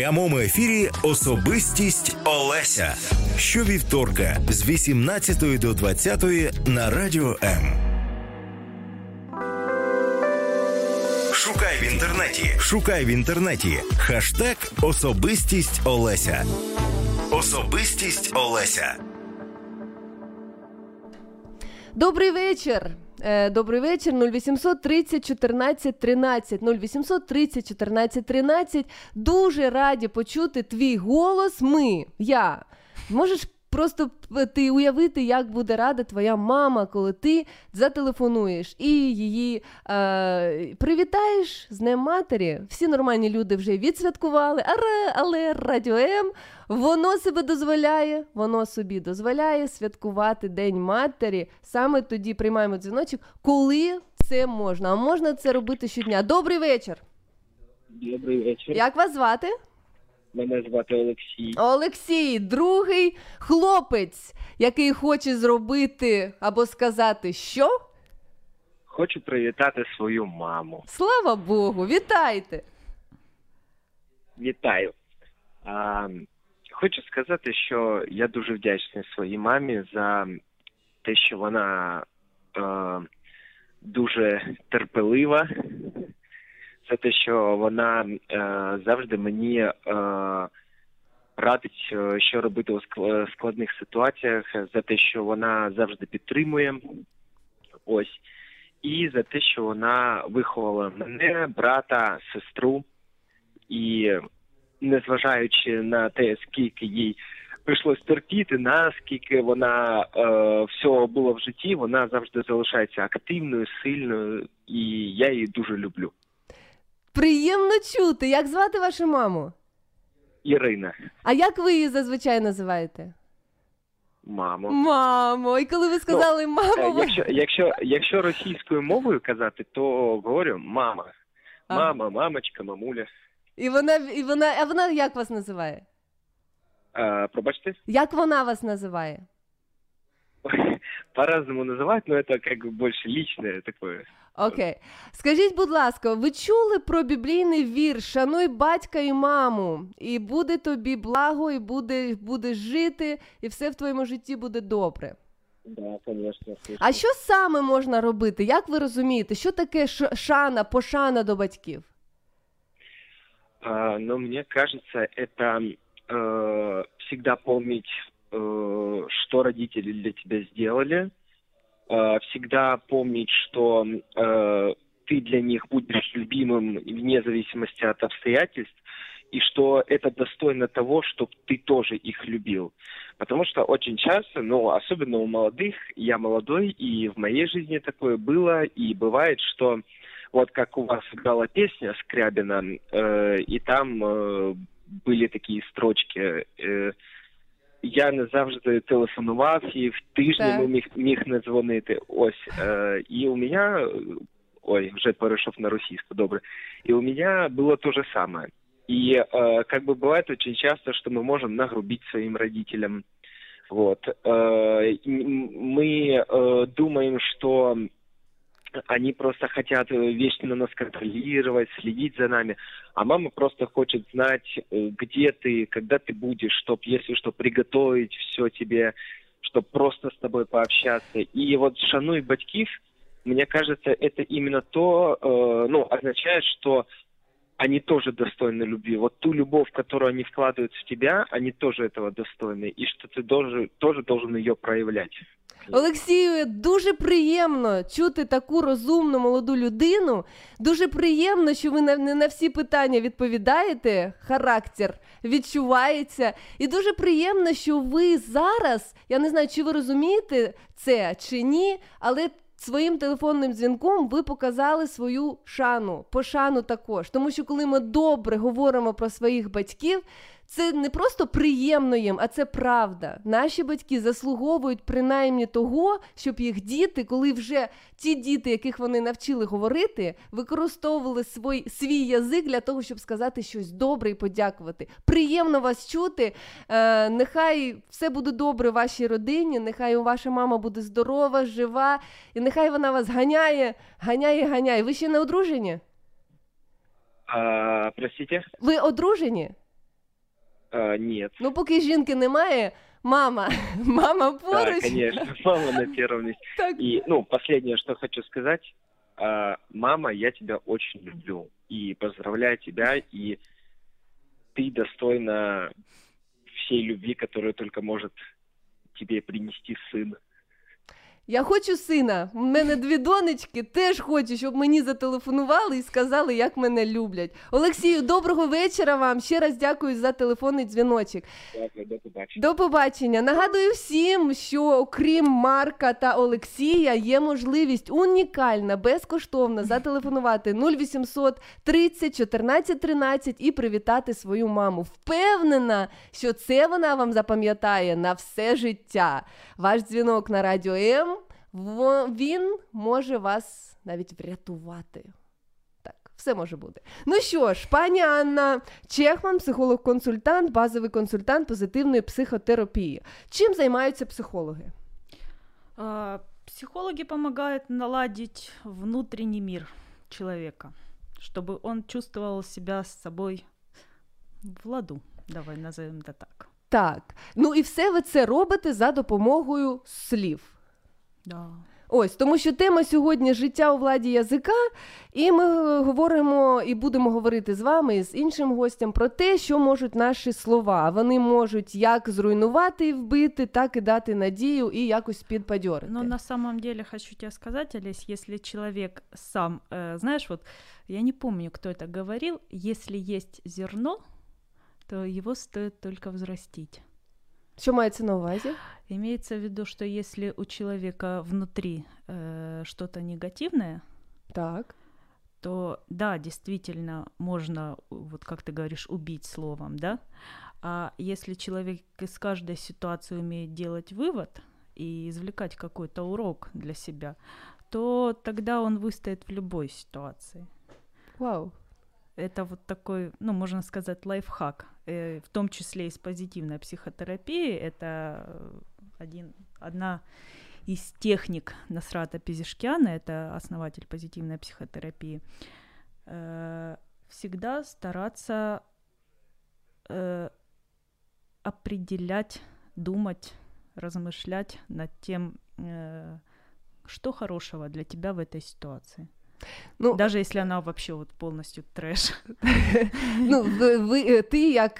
прямому ефірі особистість Олеся. Щовівторка з 18 до 20 на радіо М. Шукай в інтернеті. Шукай в інтернеті. Хаштег Особистість Олеся. Особистість Олеся. Добрий вечір. Е, Добрий вечір. 0800 30 14 13. 0800 30 14 13. Дуже раді почути твій голос. Ми, я. Можеш просто ти уявити, як буде рада твоя мама, коли ти зателефонуєш і її е, привітаєш з Днем матері. Всі нормальні люди вже відсвяткували, але, але Радіо М воно себе дозволяє, воно собі дозволяє святкувати День матері. Саме тоді приймаємо дзвіночок, коли це можна. А можна це робити щодня. Добрий вечір. Добрий вечір. Як вас звати? Мене звати Олексій. Олексій, другий хлопець, який хоче зробити або сказати, що? Хочу привітати свою маму. Слава Богу, вітайте! Вітаю. А, хочу сказати, що я дуже вдячний своїй мамі за те, що вона е, дуже терпелива, за те, що вона е, завжди мені е, радить, е, що робити у ск- складних ситуаціях, за те, що вона завжди підтримує. Ось. І за те, що вона виховала мене, брата, сестру. І незважаючи на те, скільки їй прийшлось терпіти, наскільки вона е, всього було в житті, вона завжди залишається активною, сильною, і я її дуже люблю. Приємно чути. Як звати вашу маму? Ірина, А як ви її зазвичай називаєте? мамо. Мамо, і коли ви сказали Е, мамо, ви... Якщо, якщо, якщо російською мовою казати, то говорю мама. Мама, мамочка, мамуля. і вона, і вона, а вона як вас називає? Е, пробачте, Як вона вас називає? [LAUGHS] по-разному называют, но это как бы больше личное такое. Окей. Скажіть, будь ласка, ви чули про біблійний вірш Шануй батька і маму, і буде тобі благо, і буде, будеш жити, і все в твоєму житті буде добре. Да, конечно. А що саме можна робити? Як ви розумієте, що таке ш- шана, пошана до батьків? А, но мне кажется, это э, всегда помнить, э, что родители для тебя сделали, э, всегда помнить, что э, ты для них будешь любимым вне зависимости от обстоятельств, и что это достойно того, чтобы ты тоже их любил. Потому что очень часто, ну, особенно у молодых, я молодой, и в моей жизни такое было, и бывает, что вот как у вас играла песня Скрябина, э, и там э, были такие строчки. Э, я не завжди телефонував, і в тиждень Так. міг, міг не дзвонити. Ось. Е, і у мене, ой, вже перейшов на російську, добре. И у меня было то же самое. И э, как бы бывает очень часто, что мы можем нагрубить своим родителям. Вот. Э, и м- мы э, думаем, что они просто хотят э, вечно нас контролировать, следить за нами. А мама просто хочет знать, э, где ты, когда ты будешь, чтоб, если что, приготовить все тебе, чтобы просто с тобой пообщаться. И вот «Шануй батькив», мне кажется, это именно то, э, ну, означает, что они тоже достойны любви. Вот ту любовь, которую они вкладывают в тебя, они тоже этого достойны. И что ты тоже, тоже должен ее проявлять. Олексію, дуже приємно чути таку розумну молоду людину. Дуже приємно, що ви не на всі питання відповідаєте. Характер відчувається. І дуже приємно, що ви зараз, я не знаю, чи ви розумієте це чи ні, але. Своїм телефонним дзвінком ви показали свою шану, пошану також. Тому що коли ми добре говоримо про своїх батьків, це не просто приємно їм, а це правда. Наші батьки заслуговують принаймні того, щоб їх діти, коли вже ті діти, яких вони навчили говорити, використовували свій, свій язик для того, щоб сказати щось добре і подякувати. Приємно вас чути. Е, нехай все буде добре в вашій родині, нехай ваша мама буде здорова, жива, і нехай вона вас ганяє, ганяє, ганяє. Ви ще не одружені? А, простите? Ви одружені? А, нет. Ну, поки жінки немає, мама, [LAUGHS] мама Да, поруч. конечно, [LAUGHS] мама на первом месте. И, ну, последнее, что хочу сказать. А, мама, я тебя очень люблю. И поздравляю тебя, и ты достойна всей любви, которую только может тебе принести сын. Я хочу сина. У мене дві донечки, теж хочу, щоб мені зателефонували і сказали, як мене люблять. Олексію, доброго вечора вам. Ще раз дякую за телефонний дзвіночок. Дякую, до побачення. До побачення. Нагадую всім, що окрім Марка та Олексія є можливість унікальна, безкоштовно зателефонувати 0800 30 14 13 і привітати свою маму. Впевнена, що це вона вам запам'ятає на все життя. Ваш дзвінок на радіо М. Він може вас навіть врятувати. Так, все може бути. Ну що ж, пані Анна Чехман, психолог-консультант, базовий консультант позитивної психотерапії. Чим займаються психологи? А, Психологи помогают наладить внутренний мир человека, чтобы он чувствовал себя с собой в ладу. Давай назовем это так. Так. Ну і все ви це робите за допомогою слів. Да. Ось, тому що тема сьогодні життя у владі язика, і ми е, говоримо і будемо говорити з вами і з іншим гостем про те, що можуть наші слова. Вони можуть як зруйнувати і вбити, так і дати надію і якось підбадьорити. Но на самом деле хочу тебе сказать, Олесь, если человек сам, э, знаешь, вот я не помню, кто это говорил, если есть зерно, то его стоит только взрастить. Що мається на увазі? Имеется в виду, что если у человека внутри э, что-то негативное, так. то да, действительно можно, вот как ты говоришь, убить словом, да. А если человек из каждой ситуации умеет делать вывод и извлекать какой-то урок для себя, то тогда он выстоит в любой ситуации. Вау. Это вот такой, ну, можно сказать, лайфхак, э, в том числе и с позитивной психотерапией. Это э, один, одна из техник Насрата Пизишкяна, это основатель позитивной психотерапии, э, всегда стараться определять, думать, размышлять над тем, что хорошего для тебя в этой ситуации. Ну, Даже если она вообще вот полностью трэш. [LAUGHS] Ну, ви, е, ти, як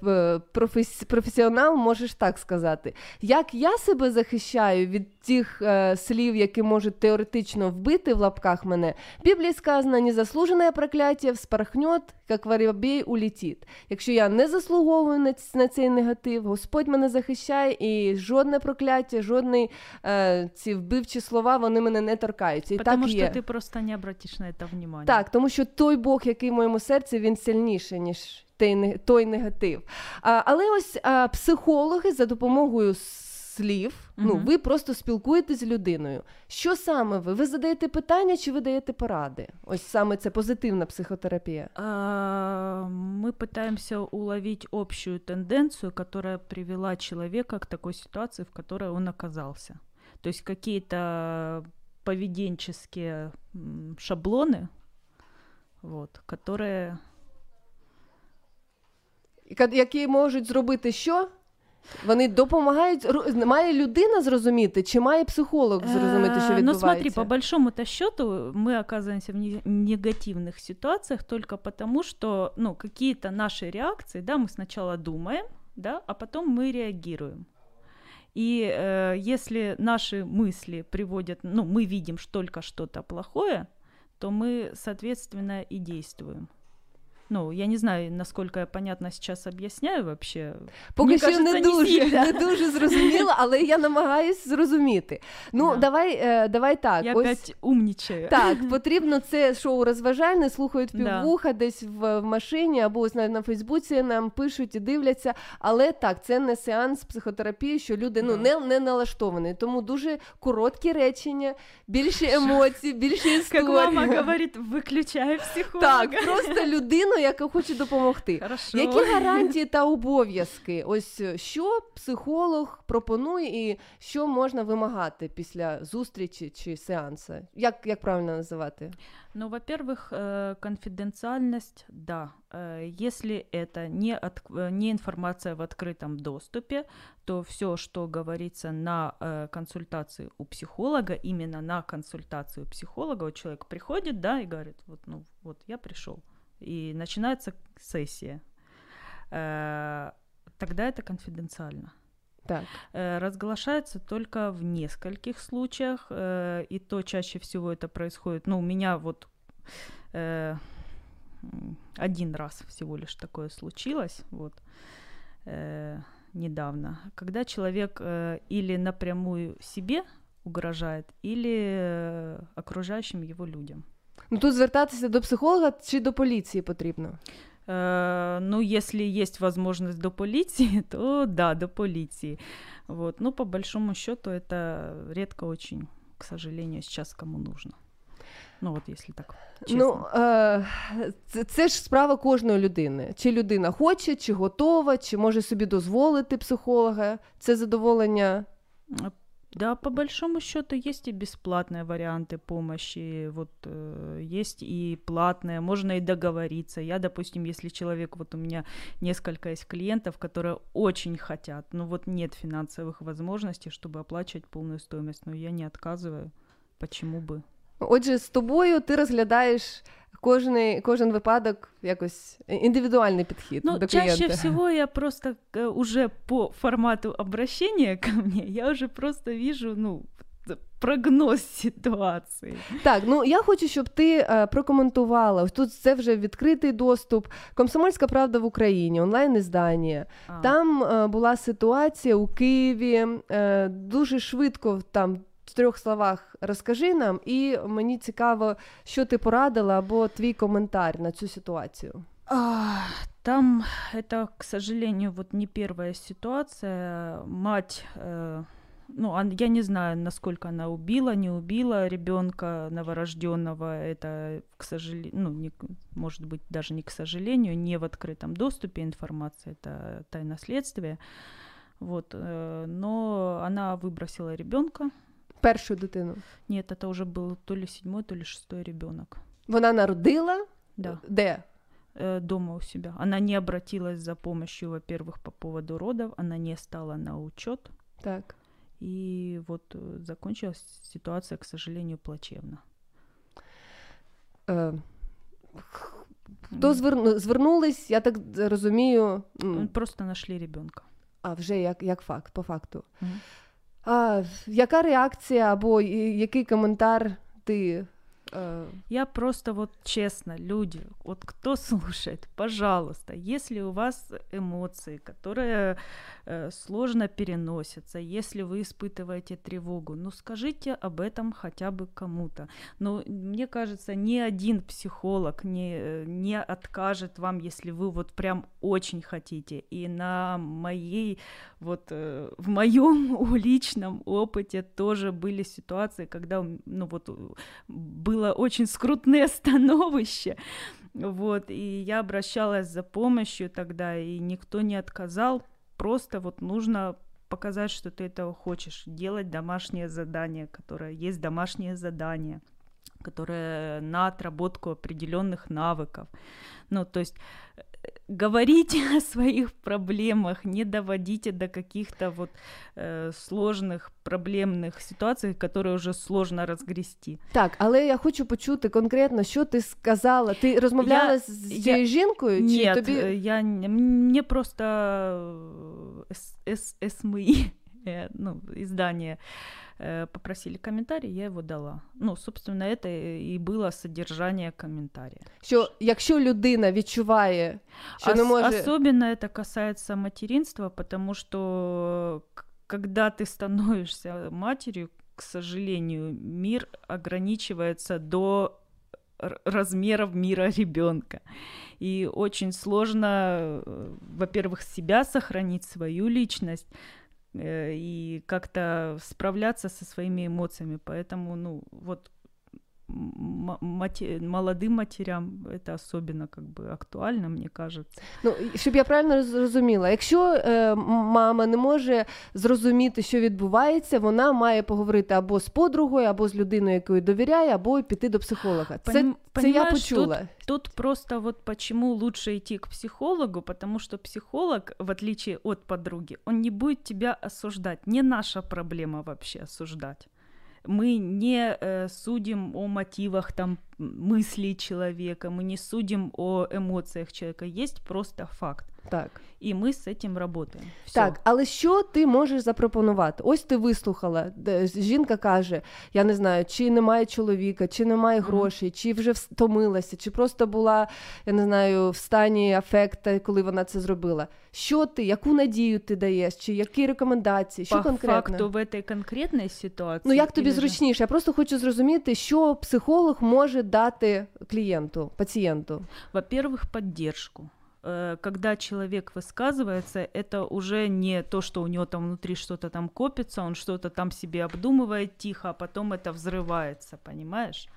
п- професі- професіонал, можеш так сказати. Як я себе захищаю від тих е, слів, які можуть теоретично вбити в лапках мене, в Біблії сказано, незаслужене прокляття вспорхнет, як воробей улетить. Якщо я не заслуговую на, на цей негатив, Господь мене захищає, і жодне прокляття, жодні е, ці вбивчі слова, вони мене не торкаються. І Потому так что є. ты просто не обратишь на это внимание. Так, тому що той Бог, який в моєму серці, він сильніший, ніж той, той негатив. А, але ось а, психологи за допомогою слів, ну, Мгм. ви просто спілкуєтесь з людиною. Що саме ви? Ви задаєте питання чи ви даєте поради? Ось саме це позитивна психотерапія. А, Мы пытаемся уловить общую тенденцию, которая привела человека к такой ситуации, в которой он оказался. То есть какие-то поведенческие м, шаблоны, вот, которые Яка- Які можуть зробити що? Вони допомагають. ру- Має людина зрозуміти, чи має психолог зрозуміти, що Э, відбувається? Но смотри, по большому-то счету мы оказываемся в не- негативных ситуациях только потому, что ну, какие-то наши реакции, да, мы сначала думаем, да, а потом мы реагируем. И э, если наши мысли приводят, ну, мы видим что только что-то плохое, то мы, соответственно, и действуем. Ну, я не знаю, насколько я понятно сейчас объясняю вообще. Поки Мне що кажется, не дуже, сильно. не дуже зрозуміло, але я намагаюсь зрозуміти. Ну, Да. давай, е, давай так. Я ось... опять умничаю. Так, [LAUGHS] потрібно це шоу розважальне, слухають Да. піввуха десь в, в машині або ось навіть на Фейсбуці нам пишуть і дивляться. Але так, це не сеанс психотерапії, що люди ну, не, не налаштовані. Тому дуже короткі речення, більше емоцій, більше історії. Как мама говорит, выключай психолога. Так, просто людину людину, яка хоче допомогти. Хорошо. Які [LAUGHS] гарантії та обов'язки? Ось е, що психолог пропонує, і що можна вимагати після зустрічі чи сеансу? Як, як правильно називати? Ну, во-первых, э, конфиденциальность, да. Э, Если это не, от, э, не информация в открытом доступе, то все, что говорится на э, консультации у психолога, именно на консультацию у психолога, вот человек приходит, да, и говорит, вот, ну, вот я пришел, и начинается сессия, Э, тогда это конфиденциально. Так. Э, Разглашается только в нескольких случаях, э, и то чаще всего это происходит. Ну, у меня вот один раз всего лишь такое случилось, вот недавно, когда человек или напрямую себе угрожает, или окружающим его людям. Ну тут звертатися до психолога чи до поліції потрібно? Э, ну, если есть возможность до полиции, [LAUGHS] то да, до полиции. Вот. Ну, по большому счету, это редко очень, к сожалению, сейчас кому нужно. Ну, вот если так. Чесно. Ну, е, це, це ж справа кожної людини. Чи людина хоче, чи готова, чи може собі дозволити психолога. Це задоволення. Да, по большому счету есть и бесплатные варианты помощи, вот э, есть и платные, можно и договориться. Я, допустим, если человек, вот у меня несколько есть клиентов, которые очень хотят, но вот нет финансовых возможностей, чтобы оплачивать полную стоимость, но я не отказываю. Почему бы? Отже, з тобою ти розглядаєш кожний, кожен випадок якось індивідуальний підхід Ну, до чаще клієнта. всего я просто э, уже по формату обращения ко мне, я уже просто вижу, ну, прогноз ситуации. Так, ну я хочу, щоб ти е, прокоментувала. Тут це вже відкритий доступ. Комсомольська правда в Україні, онлайн-издання. А. Там е, була ситуація у Києві. Е, дуже швидко там. В трьох словах розкажи нам, і мені цікаво, що ти порадила або твій коментар на цю ситуацію. А, Там это, к сожалению, вот не первая ситуация. Мать, э, ну, он- я не знаю, насколько она убила, не убила ребенка новорожденного. Это, к сожалению, ну, не, к- может быть, даже не к сожалению, не в открытом доступе информация, это тайна следствия. Вот, э, но она выбросила ребенка. Першу дитину. Нет, это уже был то ли седьмой, то ли шестой ребенок. Вона народила Да. де? э, дома у себя. Она не обратилась за помощью, во-первых, по поводу родов, она не стала на учет. Так. И вот э, закончилась ситуация, к сожалению, плачевно. Е, Хто зверну, звернулись, я так розумію. Просто нашли ребенка. А вже як, як факт, по факту. Мгм. А, яка реакція або який коментар ти. Е, Я просто вот честно, люди, вот кто [LAUGHS] слушает, пожалуйста, если у вас эмоции, которые э, сложно переносятся, если вы испытываете тревогу, ну скажите об этом хотя бы кому-то. Но мне кажется, ни один психолог не, э, не откажет вам, если вы вот прям очень хотите. И на моей, вот э, в моем [LAUGHS] личном опыте тоже были ситуации, когда, ну вот, э, было очень скрутное становище, вот, и я обращалась за помощью тогда, и никто не отказал, просто вот нужно показать, что ты этого хочешь, делать домашнее задание, которое есть домашнее задание, которое на отработку определенных навыков. Ну, то есть говорите [LAUGHS] о своих проблемах, не доводите до каких-то вот э, сложных проблемных ситуаций, которые уже сложно разгрести. Так, але я хочу почути конкретно, що ти сказала. Ти розмовляла Я- з я- цією жінкою? Чи Нет, тобі... э, я не- мне просто э, С- С- СМИ, [LAUGHS] э, ну, издание э, попросили комментарий, я его дала. Ну, собственно, это и было содержание комментария. Що якщо людина відчуває, що не Ос- може. Особенно это касается материнства, потому что когда ты становишься матерью, к сожалению, мир ограничивается до размеров мира ребенка. И очень сложно, э, во-первых, себя сохранить, свою личность, э, и как-то справляться со своими эмоциями. Поэтому, ну, вот м- мате- молодым матерям это особенно как бы актуально, мне кажется. Ну, і щоб я правильно зрозуміла, якщо е, мама не може зрозуміти, що відбувається, вона має поговорити або з подругою, або з людиною, якою довіряє, або піти до психолога. Це, Поним- це я понимаешь, почула. Тут, тут просто вот почему лучше идти к психологу, потому что психолог, в отличие от подруги, он не будет тебя осуждать. Не наша проблема вообще осуждать. Мы не э, судим о мотивах там мыслей человека, мы не судим о эмоциях человека. Есть просто факт. Так. І ми з цим работаємо. Всё. Так, але що ти можеш запропонувати? Ось ти вислухала. де Жінка каже: я не знаю, чи немає чоловіка, чи немає грошей, чи вже втомилася, чи просто була, я не знаю, в стані афекта, коли вона це зробила. Що ти, яку надію ти даєш, чи які рекомендації? Що По конкретно? факту в этой конкретной ситуации. Ну як тобі или же- зручніше? Я просто хочу зрозуміти, що психолог може дати клієнту, пацієнту. Во-первых, поддержку. Э, Когда человек высказывается, это уже не то, что у него там внутри что-то там копится, он что-то там себе обдумывает тихо, а потом это взрывается, понимаешь?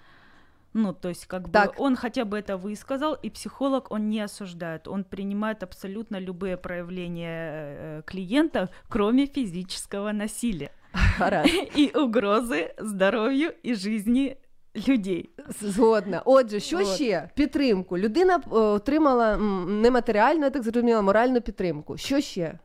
Ну, то есть, как Так. бы он хотя бы это высказал, и психолог он не осуждает, он принимает абсолютно любые проявления э, клиента, кроме физического насилия Гаразд. [LAUGHS] и угрозы здоровью и жизни людей. Згодна. Отже, що От. ще? Підтримку. Людина е, отримала нематеріальну, я так зрозуміла, моральну підтримку. Що ще?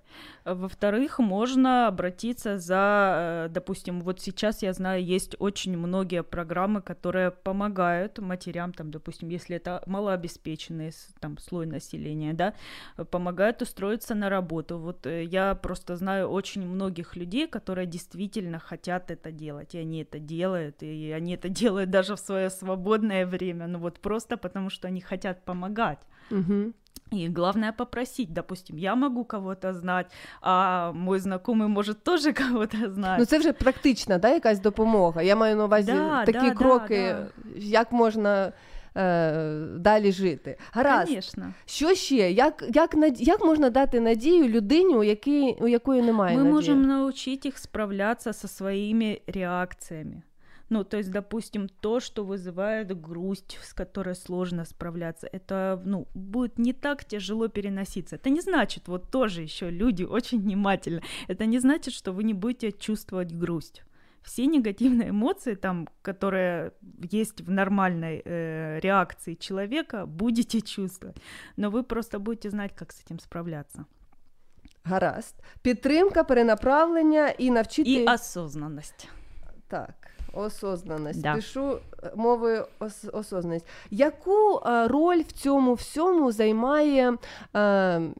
Во-вторых, можно обратиться за, э, допустим, вот сейчас я знаю, есть очень многие программы, которые помогают матерям, там, допустим, если это малообеспеченный там, слой населения, да, э, помогают устроиться на работу. Вот э, я просто знаю очень многих людей, которые действительно хотят это делать, и они это делают, и они это [LAUGHS] делают даже в свое свободное время, ну вот просто потому, что они хотят помогать. Угу. И главное попросить, допустим, я могу кого-то знать, а мой знакомый может тоже [LAUGHS] кого-то знать. Ну це вже практична, да, якась допомога. Я маю на увазі Да, такі да, кроки, да. як можна е, далі жити. Гаразд. Конечно. Що ще? Як, як, над- як можна дати надію людині, у, якій, у якої немає Мы надії? можем научить их справляться со своими реакциями. Ну, то есть, допустим, то, что вызывает грусть, с которой сложно справляться, это, ну, будет не так тяжело переноситься. Это не значит, вот тоже еще люди [LAUGHS] очень внимательны, это не значит, что вы не будете чувствовать грусть. Все негативные эмоции, там, которые есть в нормальной э, реакции человека, будете чувствовать. Но вы просто будете знать, как с этим справляться. Гаразд. Підтримка, перенаправлення і навчити. И осознанность. Так, осознаність. Да. Пишу е, мовою ос- осознаність. Яку е, роль в цьому всьому займає, е,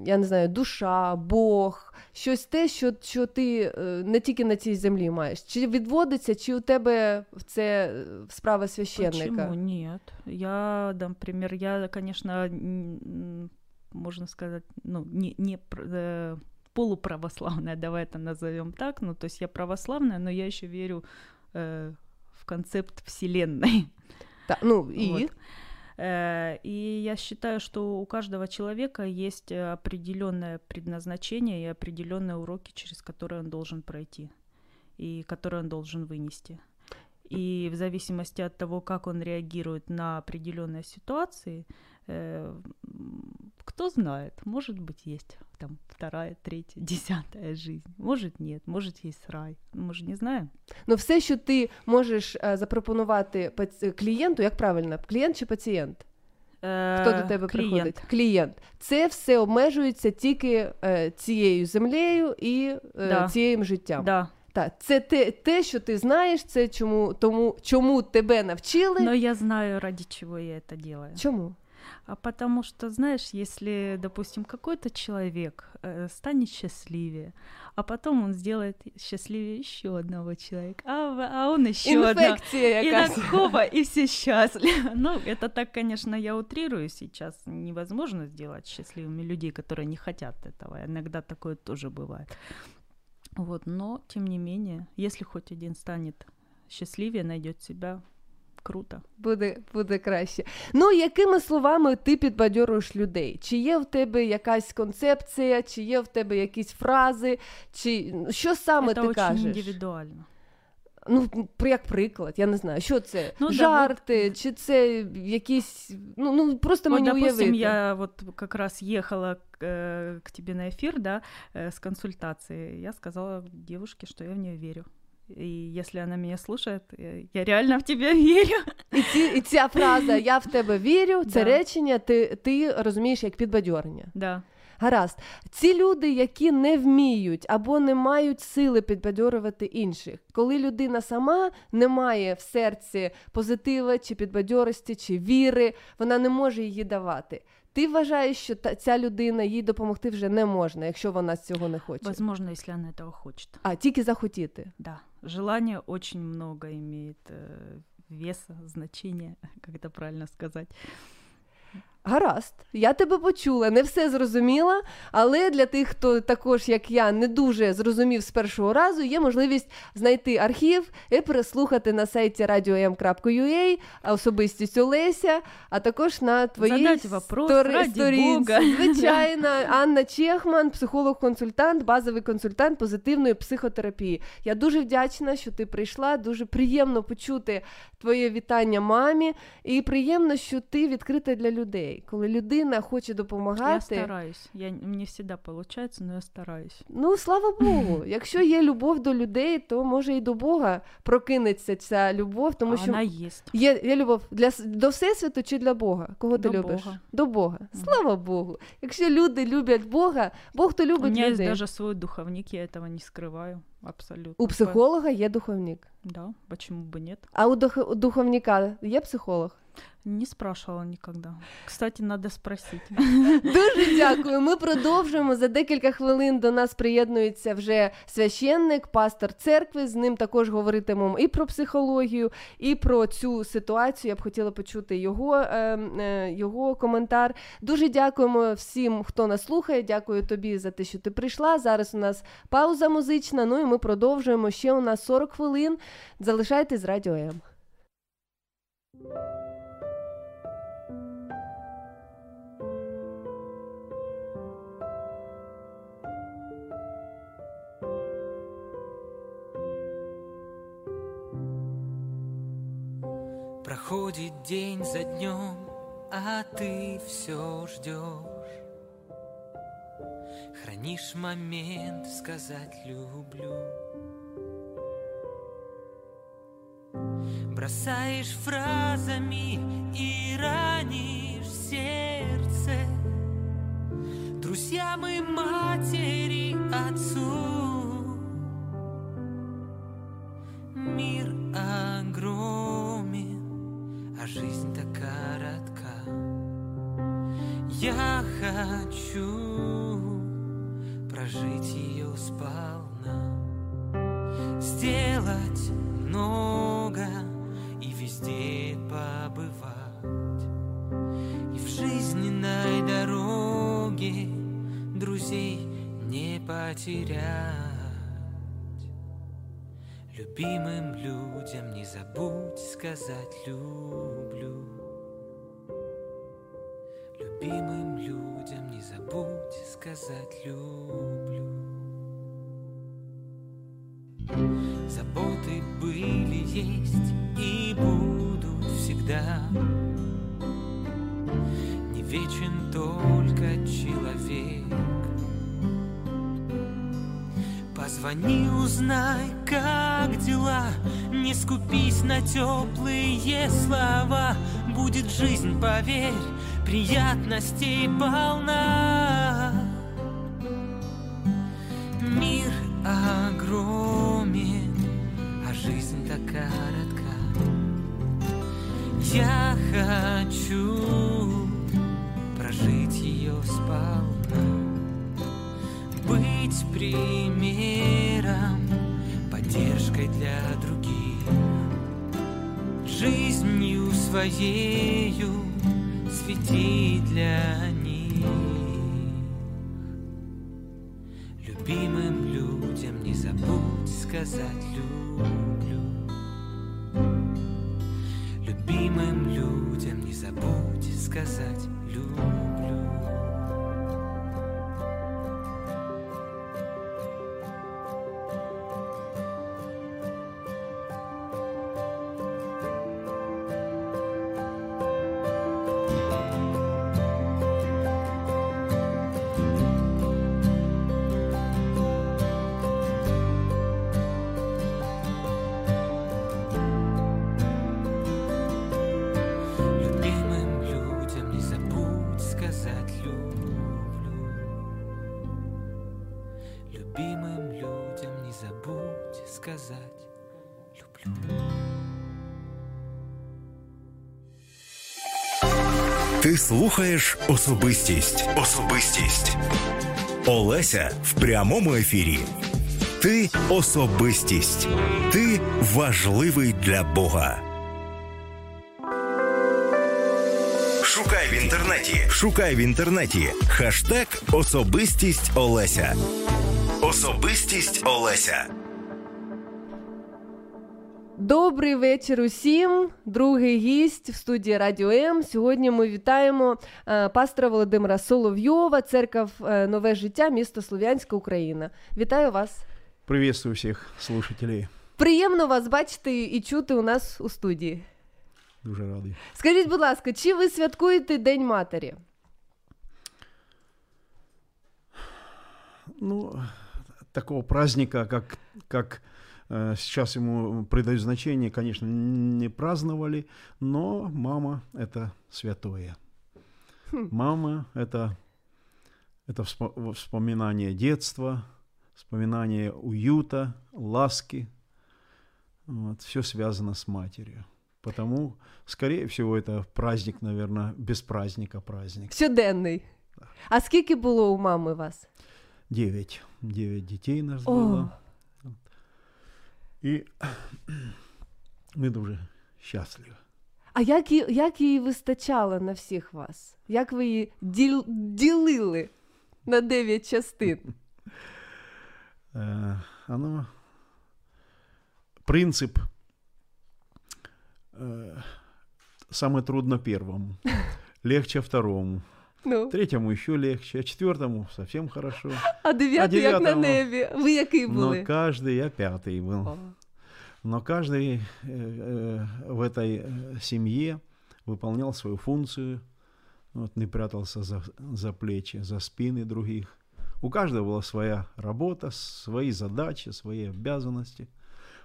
я не знаю, душа, Бог, щось те, що, що ти е, не тільки на цій землі маєш? Чи відводиться, чи у тебе це е, справа священника? Почему нет? Я, например, я, конечно, м, можно сказать, ну, не, не пр- э, полуправославная, давай это назовем так. Ну, то есть я православная, но я еще верю э, в концепт Вселенной. [LAUGHS] Та, ну, і? Вот. Э, И я считаю, что у каждого человека есть определенное предназначение и определенные уроки, через которые он должен пройти и которые он должен вынести. И в зависимости от того, как он реагирует на определенные ситуации, кто знает, может быть, есть там вторая, третья, [LAUGHS] десятая жизнь. Может, нет, может, есть рай. Мы же не знаем. Ну, все, що ти можеш е, запропонувати паці- клієнту, як правильно, клієнт чи пацієнт? Хто до тебе клієнт. приходить? Клієнт. Це все обмежується тільки е, цією землею і е, Да. цією життям. Да. Так, це те, те, що ти знаєш, це чому, тому, чому тебе навчили. Но я знаю, ради чего я это делаю. Чому? А потому что, знаешь, если, допустим, какой-то человек э, станет счастливее, а потом он сделает счастливее еще одного человека, а, а он еще одного. И якась. так хоба, и все счастливы. [LAUGHS] Ну, это так, конечно, я утрирую сейчас. Невозможно сделать счастливыми людей, которые не хотят этого. Иногда такое тоже бывает. Вот, но, тем не менее, если хоть один станет счастливее, найдет себя, круто. Буде, буде краще. Ну, якими словами ти підбадьорюєш людей? Чи є в тебе якась концепція, чи є в тебе якісь фрази, чи що саме это ти очень кажеш? индивидуально. Ну, при- як приклад, я не знаю, що це? Ну, да, Жарти, чи це якісь. Ну, ну просто Вот, мені допустим, уявити. я вот как раз ехала к, э, к тебе на эфир, да, э, с консультацией. Я сказала девушке, что я в нее верю. И если она меня слушает, э, я реально в тебя [LAUGHS] верю. І, ці, і ця фраза Я в тебе вірю, це Да. речення, ти, ти розумієш як підбадьорення. Да. Гаразд, ці люди, які не вміють або не мають сили підбадьорювати інших, коли людина сама не має в серці позитива, чи підбадьорості, чи віри, вона не може її давати. Ти вважаєш, що та, ця людина їй допомогти вже не можна, якщо вона з цього не хоче. Возможно, если она этого хочет. А тільки захотіти. Да. Желание очень много имеет э, веса, значения, [LAUGHS] как это правильно сказать. Гаразд, я тебе почула, не все зрозуміла, але для тих, хто також, як я, не дуже зрозумів з першого разу, є можливість знайти архів і переслухати на сайті radio.m.ua особистість Олеся, а також на твоїй ради сторінці. [LAUGHS] Звичайно, Анна Чехман, психолог-консультант, базовий консультант позитивної психотерапії. Я дуже вдячна, що ти прийшла. Дуже приємно почути твоє вітання мамі, і приємно, що ти відкрита для людей. Коли людина хоче допомагати. Я стараюсь. Я, не всегда получается, но я стараюсь. ну слава Богу, [LAUGHS] якщо є любов до людей, то може і до Бога прокинеться ця любов, тому А що вона єсть. Є, є любов для до всесвіту чи для Бога? Кого ти До любиш? Бога. До Бога. Слава Богу. Якщо люди люблять Бога, Бог то У любить меня есть людей. даже свой духовник, я этого не скрываю. Абсолютно. У психолога є духовник. Да, почему бы нет? А у, дух... у духовника є психолог? Не спрашивала никогда. Кстати, надо спросить. [LAUGHS] Дуже дякую. Ми продовжуємо. За декілька хвилин до нас приєднується вже священник, пастор церкви. З ним також говоритимемо і про психологію, і про цю ситуацію. Я б хотіла почути його, е, е, його коментар. Дуже дякуємо всім, хто нас слухає. Дякую тобі за те, що ти прийшла. Зараз у нас пауза музична. Ну і ми продовжуємо. Ще у нас 40 хвилин. Залишайтесь з радіо М. Проходит день за днем, а ты все ждешь. Хранишь момент сказать люблю. Бросаешь фразами и ранишь сердце. Друзьям и матери, отцу. Мир огромен, а жизнь так коротка. Я хочу прожить ее сполна Сделать много везде побывать. И в жизненной дороге друзей не потерять. Любимым людям не забудь сказать люблю Любимым людям не забудь сказать люблю Заботы были, есть и будут всегда. Не вечен только человек. Позвони, узнай, как дела. Не скупись на теплые слова. Будет жизнь, поверь, приятностей полна Мир так коротка Я хочу прожить ее сполна Быть примером, поддержкой для других. Жизнью своею свети для них. Любимым людям не забудь сказать люблю Любимым людям не забудь сказать люблю слухаєш особистість. Особистість. Олеся в прямому ефірі. Ти особистість. Ти важливий для Бога. Шукай в інтернеті. Шукай в інтернеті. Хаштег Особистість Олеся. Особистість Олеся. Добрий вечір усім. Другий гість в студії Радіо М. Сьогодні ми вітаємо е, пастора Володимира Соловйова, церква е, Нове життя, місто Слов'янська, Україна. Вітаю вас. Приветствую всіх слушателей. Приємно вас бачити і чути у нас у студії. Дуже радий. Скажіть, будь ласка, чи ви святкуєте День матері? Ну, такого праздника, как, как сейчас ему придают значение, конечно, не праздновали, но мама – это святое. Хм. Мама – это, это вспо- вспоминание детства, вспоминание уюта, ласки. Вот, все связано с матерью. Потому, скорее всего, это праздник, наверное, без праздника праздник. Щоденний. А скільки було у мами вас? Девять. Девять детей нас О. было. І [CLEARS THROAT] ми дуже щасливі. А як, їй- як її вистачало на всіх вас? Як ви її діл, ділили на 9 частин? [LAUGHS] Э, оно принцип э, самое трудно первому, [LAUGHS] легче второму. Ну. Третьему еще легче, а четвертому совсем хорошо. А дев'ятий як на дев'ятому- небі. Ви який були? Но каждый, я пятый был. Но каждый э, э, в этой э, семье выполнял свою функцию, вот, не прятался за, за плечи, за спины других. У каждого была своя работа, свои задачи, свои обязанности.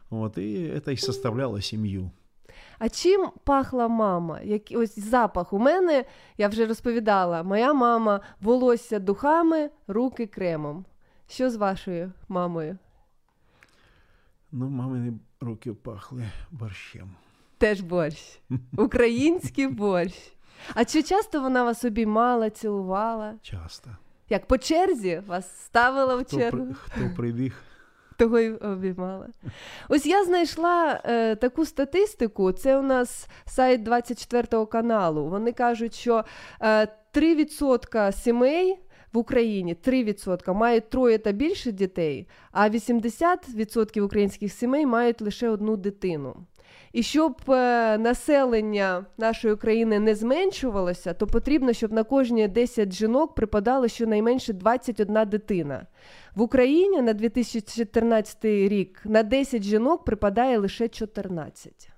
Вот, и это и составляло семью. А чим пахла мама? Як, ось запах. У мене, я вже розповідала, моя мама волосся духами, руки кремом. Що з вашою мамою? Ну, мамины руки пахли борщем. Теж борщ. [LAUGHS] Український борщ. А чи часто вона вас обіймала, цілувала? Часто. Як по черзі вас ставила в Хто, чергу? при, хто прибіг, того й обіймала. Ось я знайшла е, таку статистику. Це у нас сайт 24 каналу. Вони кажуть, що е, 3% сімей. В Україні 3% мають троє та більше дітей, а 80% українських сімей мають лише одну дитину. І щоб е, населення нашої країни не зменшувалося, то потрібно, щоб на кожні 10 жінок припадало щонайменше 21 дитина. В Україні на 2014 рік на 10 жінок припадає лише 14.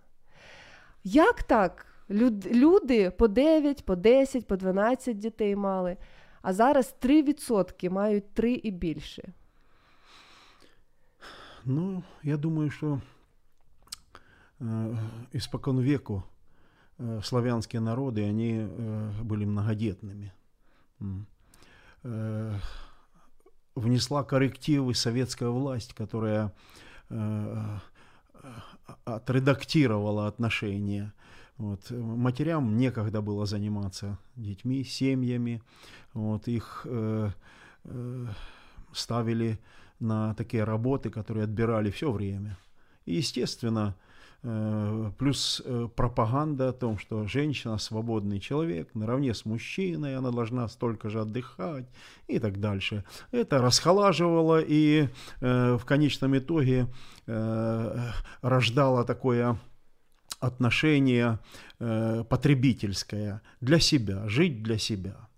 Як так? Люди по 9, по 10, по 12 дітей мали, а зараз 3% мають 3 і більше. Ну, я думаю, э, испокон веку э, славянские народы, они э, были многодетными. Э, внесла коррективы советская власть, которая э, э, отредактировала отношения. Вот. Матерям некогда было заниматься детьми, семьями. Вот. Их э, э, ставили на такие работы, которые отбирали все время. И, естественно, э, плюс э, пропаганда о том, что женщина свободный человек, наравне с мужчиной, она должна столько же отдыхать и так дальше. Это расхолаживало и э, в конечном итоге э, рождало такое отношение э, потребительское для себя, жить для себя.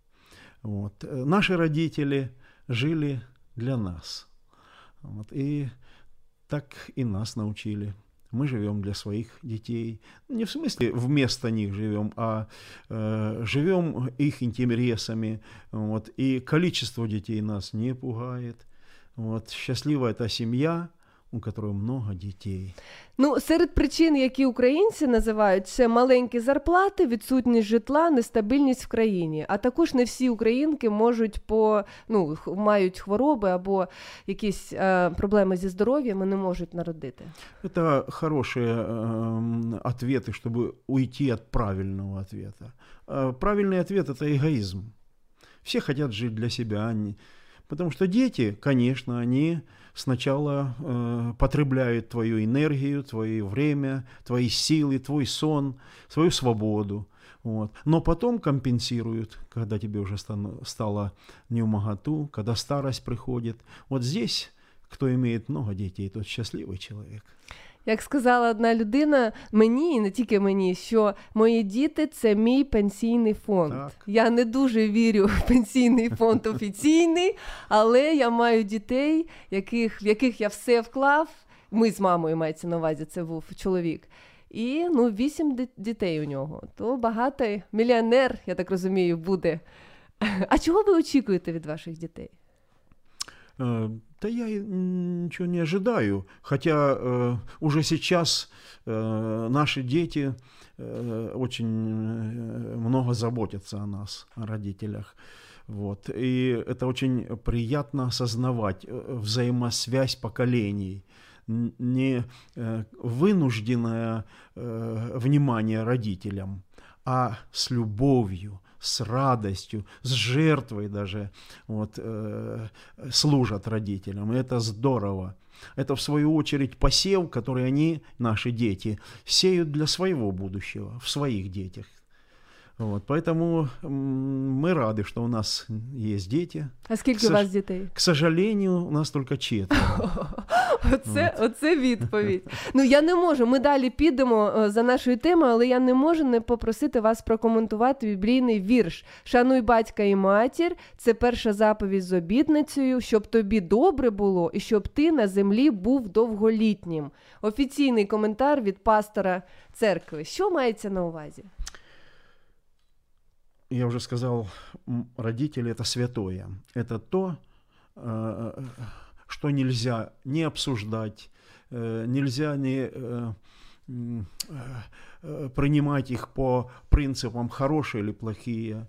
Вот. Э, Наши родители жили для нас. Вот. И так и нас научили. Мы живем для своих детей. Не в смысле вместо них живем, а э, живем их интересами. Вот. И количество детей нас не пугает. Вот. Счастливая эта семья, у которого много детей. Ну, серед причин, які українці називають, це маленькі зарплати, відсутність житла, нестабільність в країні. А також не всі українки можуть по ну х- мають хвороби або якісь е, проблеми зі здоров'ям і не можуть народити. Это хорошие эм, ответы, чтобы уйти от правильного ответа. А правильный ответ это эгоизм. Все хотят жить для себя, они- потому что дети, конечно, они сначала э, потребляют твою энергию, твое время, твои силы, твой сон, свою свободу. Вот. Но потом компенсируют, когда тебе уже стан- стало не в моготу, когда старость приходит. Вот здесь, кто имеет много детей, тот счастливый человек. Як сказала одна людина мені, і не тільки мені, що мої діти це мій пенсійний фонд. Я не дуже вірю в пенсійний фонд офіційний, але я маю дітей, яких, в яких я все вклав. Ми з мамою мається на увазі, це був чоловік. І ну, вісім дітей у нього. То багатий мільйонер, я так розумію, буде. А чого ви очікуєте від ваших дітей? Да я ничего не ожидаю, хотя э, уже сейчас э, наши дети э, очень э, много заботятся о нас, о родителях. Вот. И это очень приятно осознавать э, взаимосвязь поколений, не э, вынужденное внимание родителям, а с любовью, с радостью, с жертвой даже вот, э, служат родителям. И это здорово. Это, в свою очередь, посев, который они, наши дети, сеют для своего будущего, в своих детях. Вот, поэтому м, мы рады, что у нас есть дети. А скільки К у вас сож- дітей? К сожалению, у нас только четверо. [LAUGHS] Оце, оце відповідь. [LAUGHS] Ну я не можу. Ми далі підемо е, за нашою темою, але я не можу не попросити вас прокоментувати біблійний вірш. Шануй батька і матір. Це перша заповідь з обітницею, щоб тобі добре було і щоб ти на землі був довголітнім. Офіційний коментар від пастора церкви. Що мається на увазі? Я уже сказал, родители это святое. Это то, э, что нельзя не обсуждать, э, нельзя не э, принимать их по принципам хорошие или плохие,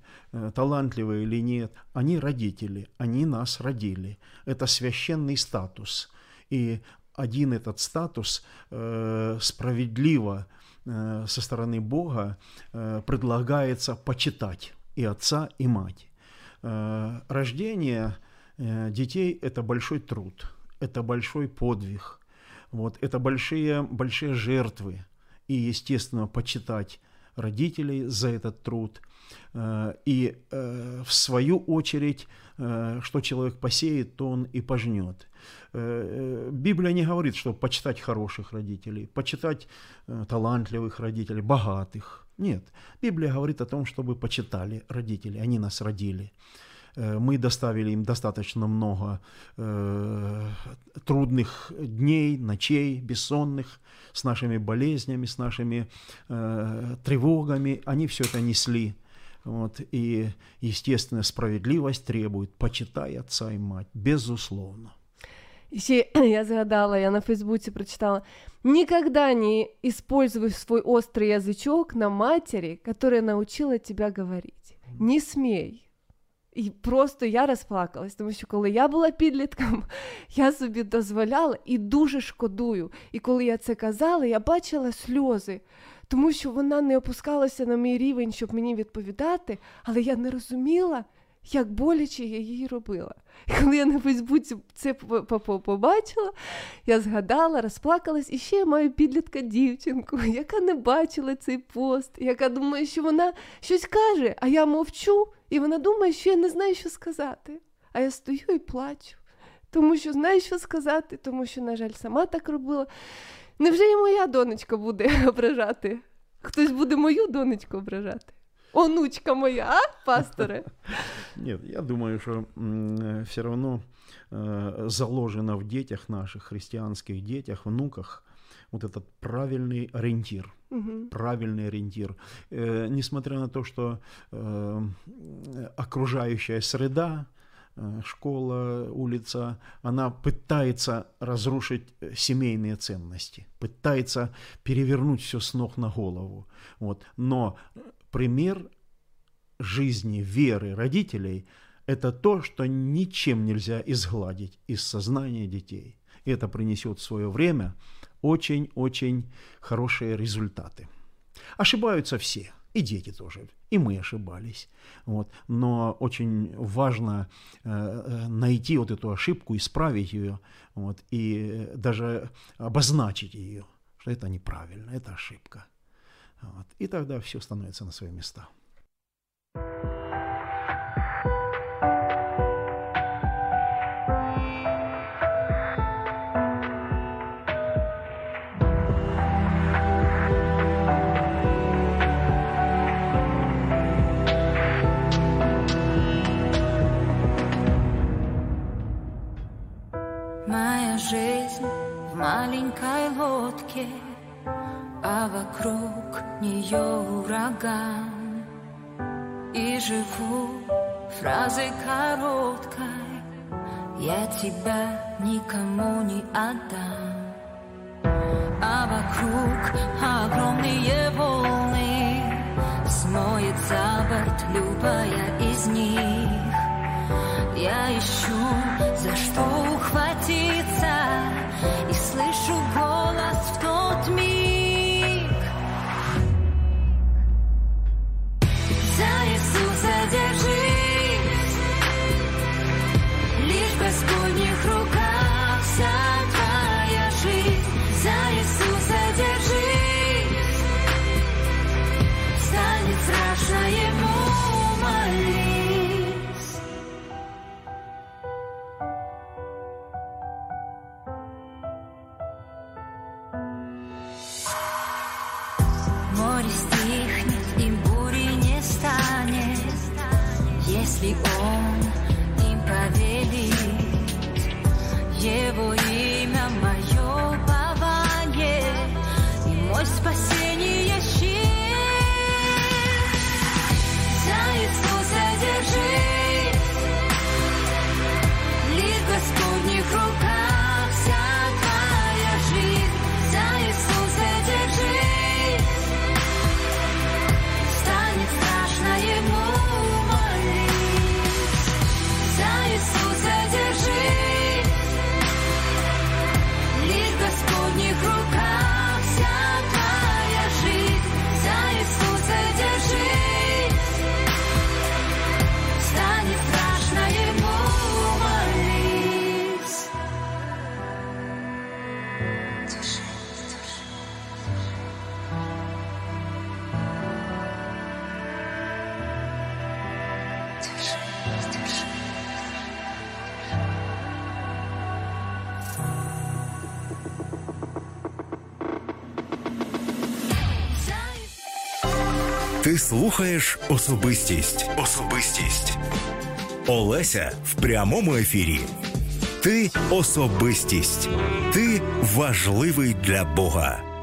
талантливые или нет. Они родители, они нас родили. Это священный статус. И один этот статус справедливо со стороны Бога э, предлагается почитать и отца, и мать. Э, Рождение э, детей – это большой труд, это большой подвиг, вот, это большие, большие жертвы. И, естественно, почитать родителей за этот труд. Э, И, э, в свою очередь, э, что человек посеет, то он и пожнет. Библия не говорит, что почитать хороших родителей, почитать талантливых родителей, богатых. Нет. Библия говорит о том, чтобы почитали родители, они нас родили. Мы доставили им достаточно много э, трудных дней, ночей, бессонных, с нашими болезнями, с нашими э, тревогами. Они все это несли. Вот, и, естественно, справедливость требует, почитай отца и мать, безусловно. І ще [CLEARS THROAT] я згадала, я на Фейсбуці прочитала. Никогда не используй свой острый язычок на матери, которая научила тебя говорить. Не смій. І просто я розплакалась, тому що коли я була підлітком, [LAUGHS] я собі дозволяла і дуже шкодую. І коли я це казала, я бачила сльози, Тому що вона не опускалася на мій рівень, щоб мені відповідати, але я не розуміла, як боляче я її робила. І коли я на Фейсбуці це по- по- по- побачила, я згадала, розплакалась, і ще я маю підлітка дівчинку, яка не бачила цей пост, яка думає, що вона щось каже, а я мовчу, і вона думає, що я не знаю, що сказати. А я стою і плачу, тому що знаю, що сказати, тому що, на жаль, сама так робила. Невже і моя донечка буде [LAUGHS] ображати? Хтось буде мою донечку ображати? Онучка моя, а, пасторе? Нет, я думаю, что все равно э, заложено в детях наших, христианских детях, внуках, вот этот правильный ориентир. Мгм. Правильный ориентир. Э, несмотря на то, что э, окружающая среда школа, улица, она пытается разрушить семейные ценности, пытается перевернуть все с ног на голову. Вот. Но пример жизни, веры родителей – это то, что ничем нельзя изгладить из сознания детей. И это принесет в свое время очень-очень хорошие результаты. Ошибаются все, и дети тоже, и мы ошибались. Вот. Но очень важно э, э найти вот эту ошибку, исправить ее, вот, и даже обозначить ее, что это неправильно, это ошибка. Вот. И тогда все становится на свои места. жизнь маленькой лодке, а вокруг нее ураган. И живу фразой короткой, я тебя никому не отдам. А вокруг огромные волны, смоет за борт любая из них. Я ищу, за что ухватиться, Ти слухаєш особистість. Особистість. Олеся в прямому ефірі. Ти особистість. Ти важливий для Бога.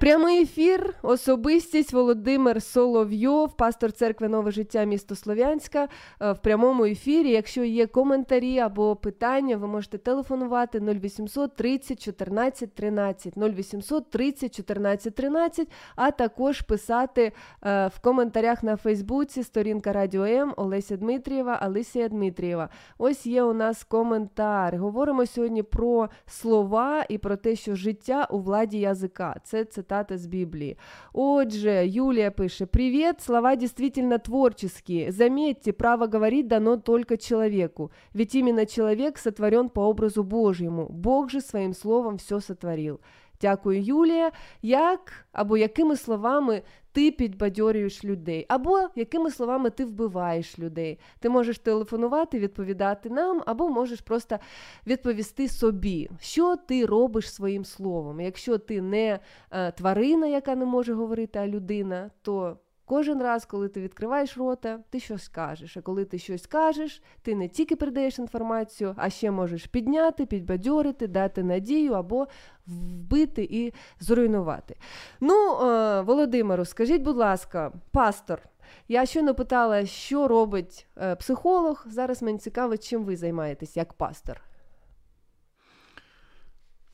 Прямий ефір, особистість Володимир Соловйов, пастор церкви Нове життя місто Слов'янська е, в прямому ефірі. Якщо є коментарі або питання, ви можете телефонувати 0800 30 14 13 0800 30 14 13, а також писати е, в коментарях на Фейсбуці сторінка Радіо М Олеся Дмитрієва, Алисія Дмитрієва. Ось є у нас коментар. Говоримо сьогодні про слова і про те, що життя у владі язика. Це Це цитата з Библии. Отже, Юлия пишет. Привет, слова действительно творческие. Заметьте, право говорить дано только человеку, ведь именно человек сотворен по образу Божьему. Бог же своим словом все сотворил. Дякую, Юлія. Як або якими словами ти підбадьорюєш людей, або якими словами ти вбиваєш людей. Ти можеш телефонувати, відповідати нам, або можеш просто відповісти собі, що ти робиш своїм словом. Якщо ти не е, тварина, яка не може говорити, а людина, то Кожен раз, коли ти відкриваєш рота, ти щось кажеш. А коли ти щось кажеш, ти не тільки передаєш інформацію, а ще можеш підняти, підбадьорити, дати надію або вбити і зруйнувати. Ну, е, Володимиру, скажіть, будь ласка, пастор, Я щойно питала, що робить е, психолог. Зараз мені цікаво, чим ви займаєтесь як пастор.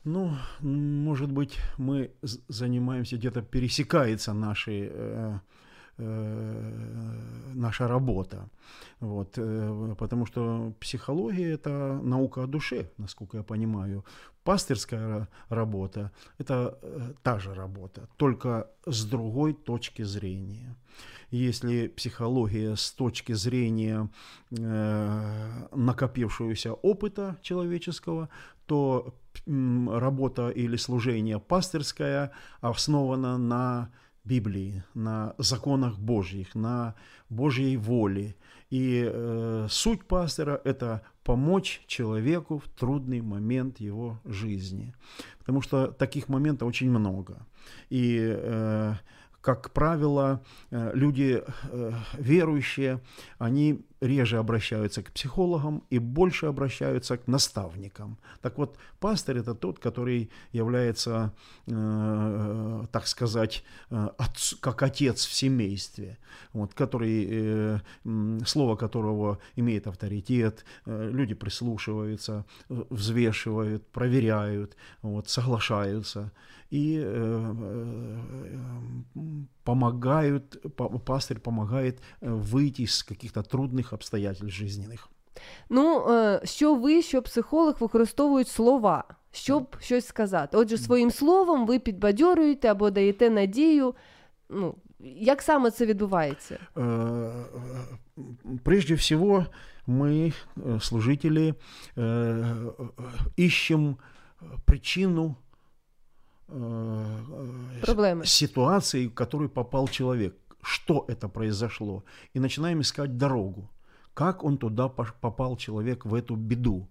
Ну, может быть, мы занимаемся, где-то пересекается наши э, Э, наша работа. Вот, э, потому что психология – это наука о душе, насколько я понимаю. Пастырская работа – это э, та же работа, только с другой точки зрения. Если психология с точки зрения э, накопившегося опыта человеческого, то работа или служение пастырское основано на Библии, на законах Божьих, на Божьей воле. И э, суть пастора – это помочь человеку в трудный момент его жизни. Потому что таких моментов очень много. И э, как правило, э, люди э, верующие, они реже обращаются к психологам и больше обращаются к наставникам. Так вот, пастор это тот, который является, э, так сказать, отц, как отец в семействе, вот, который, слово которого имеет авторитет, люди прислушиваются, взвешивают, проверяют, вот, соглашаются и помогают, пастырь помогает выйти из каких-то трудных обстоятельств жизненних. Ну, що ви, що психолог використовують слова, щоб щось сказати. Отже, своїм словом ви підбадьорюєте або даєте надію. Ну, як саме це відбувається? Прежде всего, мы, служители, ищем причину Проблемы. ситуации, в которую попал человек. Что это произошло? И начинаем искать дорогу. Как он туда попал, человек, в эту беду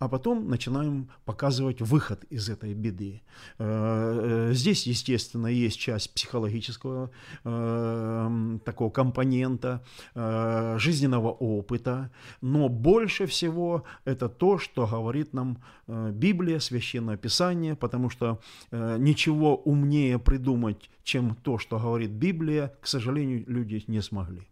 а потом начинаем показывать выход из этой беды. Э, э, здесь, естественно, есть часть психологического э, такого компонента, жизненного опыта, но больше всего это то, что говорит нам Библия, Священное Писание, потому что ничего умнее придумать, чем то, что говорит Библия, к сожалению, люди не смогли.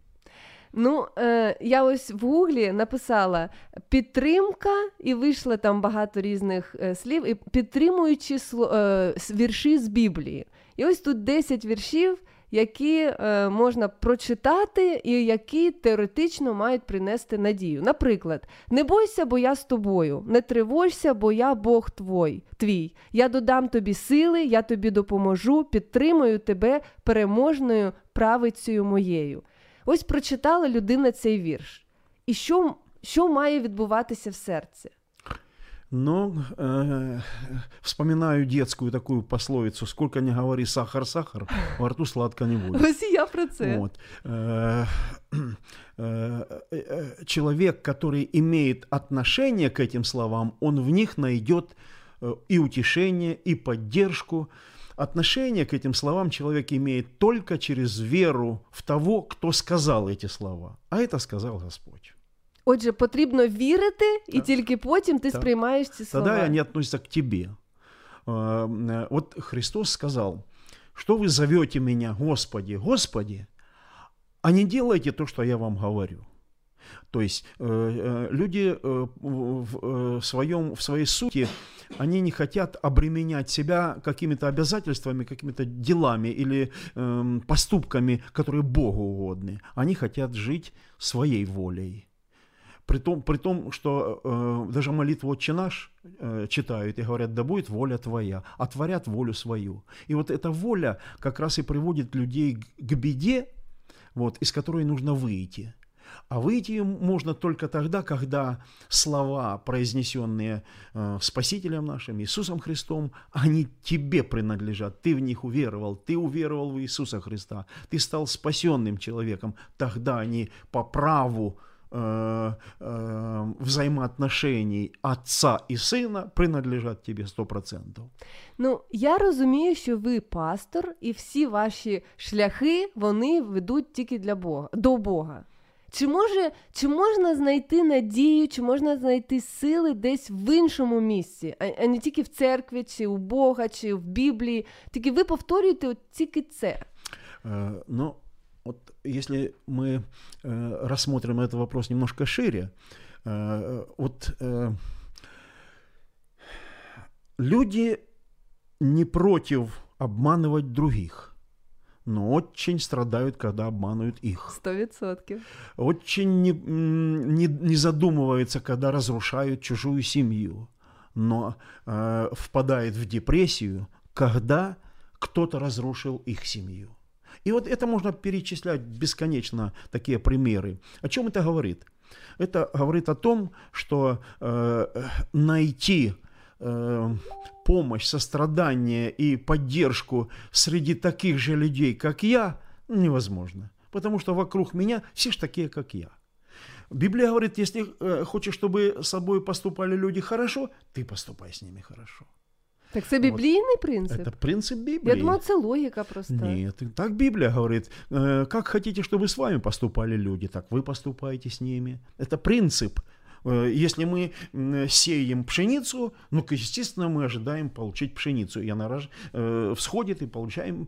Ну, е, я ось в гуглі написала підтримка, і вийшло там багато різних е, слів, і підтримуючи е, вірші з Біблії. І ось тут 10 віршів, які е, можна прочитати, і які теоретично мають принести надію. Наприклад, не бойся, бо я з тобою, не тривожся, бо я Бог твой, твій. Я додам тобі сили, я тобі допоможу, підтримую тебе переможною правицею моєю. Ось прочитала людина цей вірш. І що що має відбуватися в серці? Ну, э, вспоминаю детскую такую пословицу «Сколько не говори сахар, сахар, во рту сладко не будет». Ось я про це. Вот. Э, э, человек, который имеет отношение к этим словам, он в них найдет и утешение, и поддержку, Отношение к этим словам человек имеет только через веру в того, кто сказал эти слова. А это сказал Господь. Отже, потрібно вірити, і тільки потім ти сприймаєш ці слова. Тогда они относятся к тебе. Вот Христос сказал, что вы зовете меня, Господи, Господи, а не делайте то, что я вам говорю. То есть э, э, люди э, в, своем, в своей сути, они не хотят обременять себя какими-то обязательствами, какими-то делами или эм, поступками, которые Богу угодны. Они хотят жить своей волей. При том, при том что э, даже молитву «Отче наш» э, читают и говорят, да будет воля твоя, а творят волю свою. И вот эта воля как раз и приводит людей к, беде, вот, из которой нужно выйти – а выйти можно только тогда, когда слова, произнесенные э, Спасителем нашим, Иисусом Христом, они тебе принадлежат. Ты в них уверовал, ты уверовал в Иисуса Христа, ты стал спасенным человеком. Тогда они по праву э, э, взаємоотношений отца і сина принадлежать тебе 100%. Ну, я розумію, що ви пастор, і всі ваші шляхи вони ведуть тільки для Бога, до Бога. Чи може, чи можна знайти надію, чи можна знайти сили десь в іншому місці, а, а не тільки в церкві, чи у Бога, чи в Біблії? Тільки ви повторюєте от тільки це. Е, ну, вот если мы э, рассмотрим этот вопрос немножко шире, э, вот э, люди не против обманывать других, Но очень страдают, когда обманывают их. Сто відсотків. Очень не, не, не задумываются, когда разрушают чужую семью, но э, впадает в депрессию, когда кто-то разрушил их семью. И вот это можно перечислять бесконечно, такие примеры. О чем это говорит? Это говорит о том, что э, найти э, помощь, сострадание и поддержку среди таких же людей, как я, невозможно. Потому что вокруг меня все же такие, как я. Библия говорит, если э, хочешь, чтобы с собой поступали люди хорошо, ты поступай с ними хорошо. Так це біблійний принцип? Это принцип Библии. Я думала, це логіка просто. Нет, так Библия говорит, э, как хотите, чтобы с вами поступали люди, так вы поступаете с ними. Это принцип. Э, Если мы сеем пшеницу, ну, естественно, мы ожидаем получить пшеницу. И она э, всходит и получаем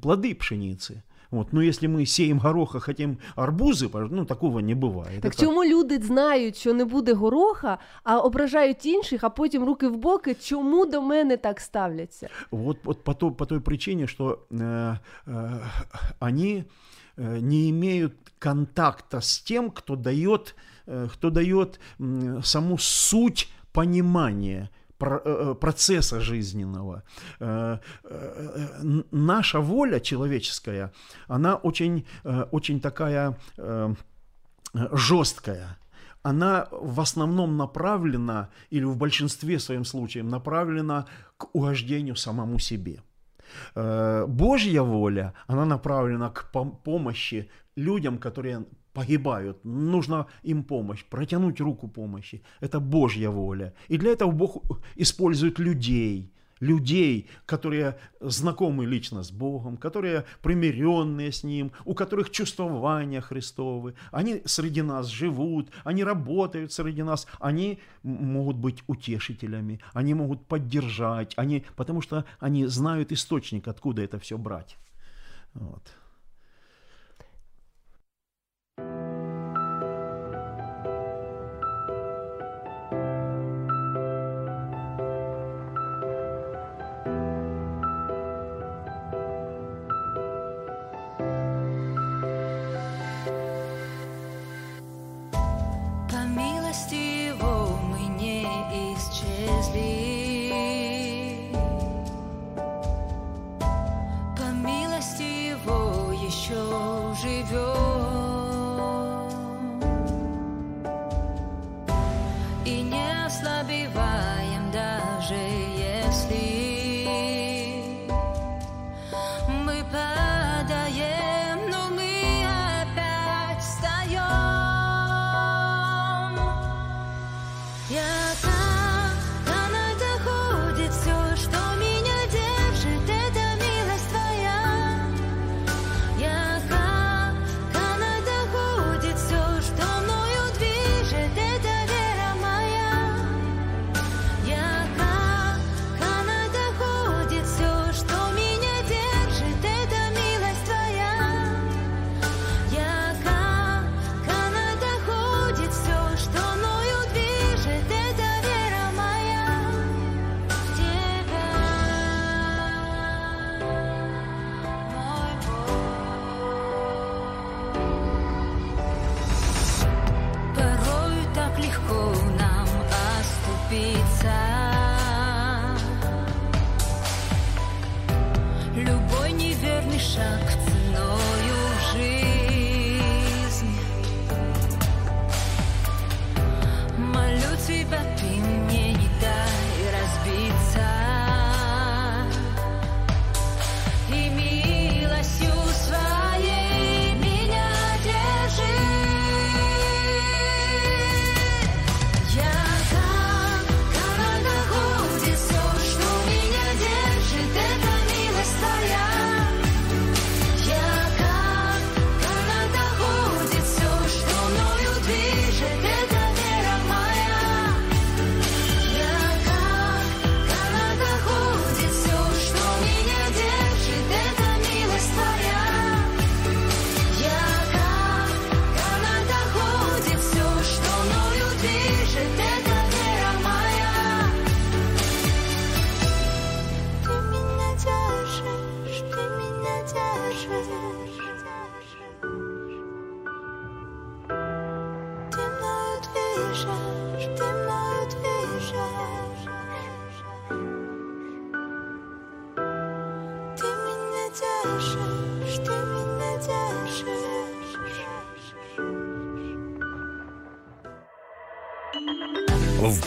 плоды пшеницы. Вот. Но если мы сеем гороха, хотим арбузы, ну, такого не бывает. Так чому люди знають, що не буде гороха, а ображають інших, а потім руки в боки, чому до мене так ставляться? Вот, вот по, той, по той причине, что э, э, они э, не имеют контакта с тем, кто дает, кто дает саму суть понимания э, э, процесса жизненного. Э, э, Наша воля человеческая, она очень, э, очень такая э, э, жесткая. Она в основном направлена, или в большинстве своем случаев направлена к угождению самому себе. Э, Божья воля, она направлена к пом- помощи людям, которые погибают. Нужно им помощь, протянуть руку помощи. Это Божья воля. И для этого Бог использует людей, людей, которые знакомы лично с Богом, которые примиренные с Ним, у которых чувствования Христовы. Они среди нас живут, они работают среди нас, они могут быть утешителями, они могут поддержать, они, потому что они знают источник, откуда это все брать. Вот.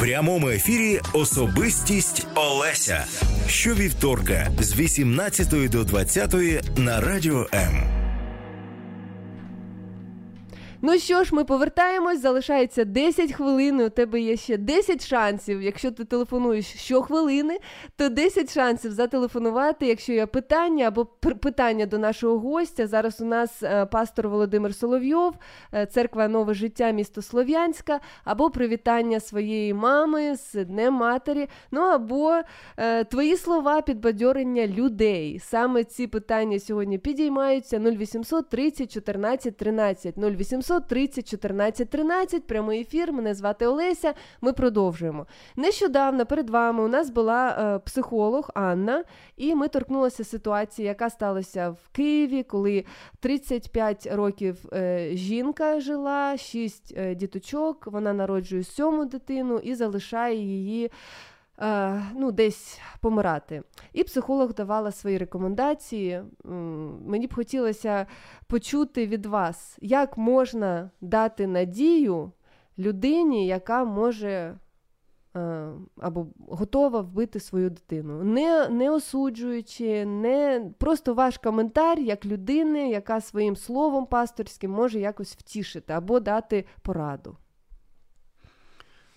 Прямому ефірі Особистість Олеся. Щовівторка з 18 до 20 на радіо М. що ж, ми повертаємось, залишається 10 хвилин. У тебе є ще 10 шансів. Якщо ти телефонуєш щохвилини, то 10 шансів зателефонувати. Якщо є питання або питання до нашого гостя. Зараз у нас е, пастор Володимир Соловйов, е, церква Нове життя, місто Слов'янська, або привітання своєї мами з Днем Матері. Ну або е, твої слова підбадьорення людей. Саме ці питання сьогодні підіймаються 0800 30 14 13 0800 30 14 13. Прямий ефір. Мене звати Олеся. Ми продовжуємо. Нещодавно перед вами у нас була е, психолог Анна, і ми торкнулися ситуації, яка сталася в Києві, коли 35 років е, жінка жила, 6 е, діточок. Вона народжує сьому дитину і залишає її. Е, Ну, десь помирати. І психолог давала свої рекомендації. Мені б хотілося почути від вас, як можна дати надію людині, яка може е, або готова вбити свою дитину, не, не осуджуючи, не просто ваш коментар як людини, яка своїм словом пасторським може якось втішити або дати пораду.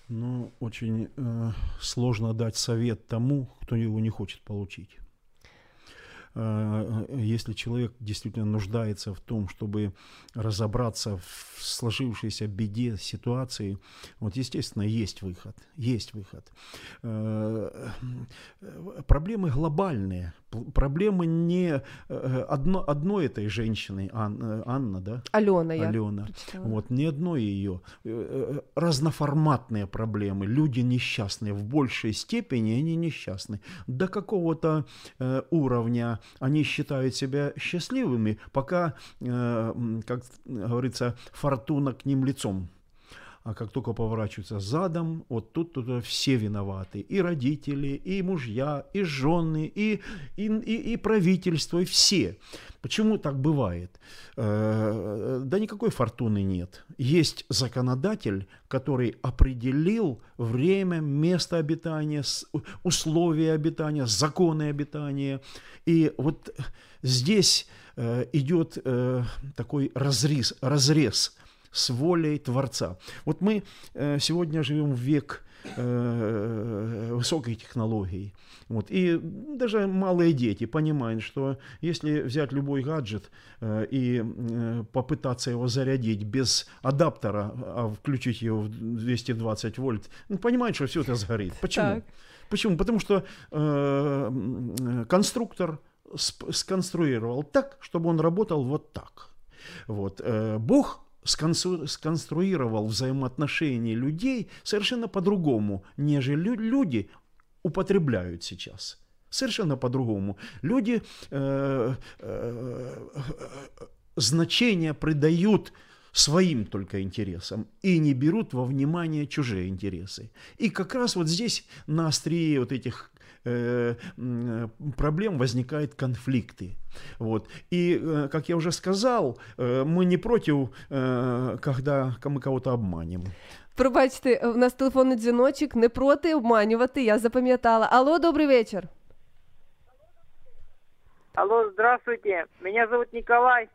Ну, очень э, сложно дать совет тому, кто его не хочет получить. Э, Если человек действительно нуждается в том, чтобы разобраться в сложившейся беде ситуации, вот, естественно, есть выход, есть выход. Э, э, Проблемы глобальные, проблемы не одно, одной этой женщины, Ан- Анна, да? Алена, я Алена. прочитала. Вот, ни одной ее. Разноформатные проблемы. Люди несчастные. В большей степени они несчастны. До какого-то уровня они считают себя счастливыми, пока, э, как говорится, фортуна к ним лицом. А как только поворачиваются задом, вот тут, тут все виноваты. И родители, и мужья, и жены, и, и, и, и правительство, и все. Почему так бывает? Э, Да никакой фортуны нет. Есть законодатель, который определил время, место обитания, условия обитания, законы обитания. И вот здесь э, идет э, такой разрез, разрез с волей Творца. Вот мы э, сегодня живем в век э, высоких технологий. Вот. И даже малые дети понимают, что если взять любой гаджет э, и попытаться его зарядить без адаптера, а включить его в 220 вольт, ну, понимают, что все это сгорит. Почему? Так. Почему? Потому что э, конструктор сконструировал так, чтобы он работал вот так. Вот. Бог сконструировал взаимоотношения людей совершенно по-другому, нежели лю- люди употребляют сейчас. Совершенно по-другому. Люди э, э, значение придают своим только интересам и не берут во внимание чужие интересы. И как раз вот здесь на острие вот этих проблем возникают конфликты. Вот. И, э, как я уже сказал, э, мы не против, э, когда мы кого-то обманем. Пробачте, у нас телефонний дзвіночок, не проти обманювати, я запам'ятала. Алло, добрий вечір. Алло, здравствуйте. Меня зовут Николай.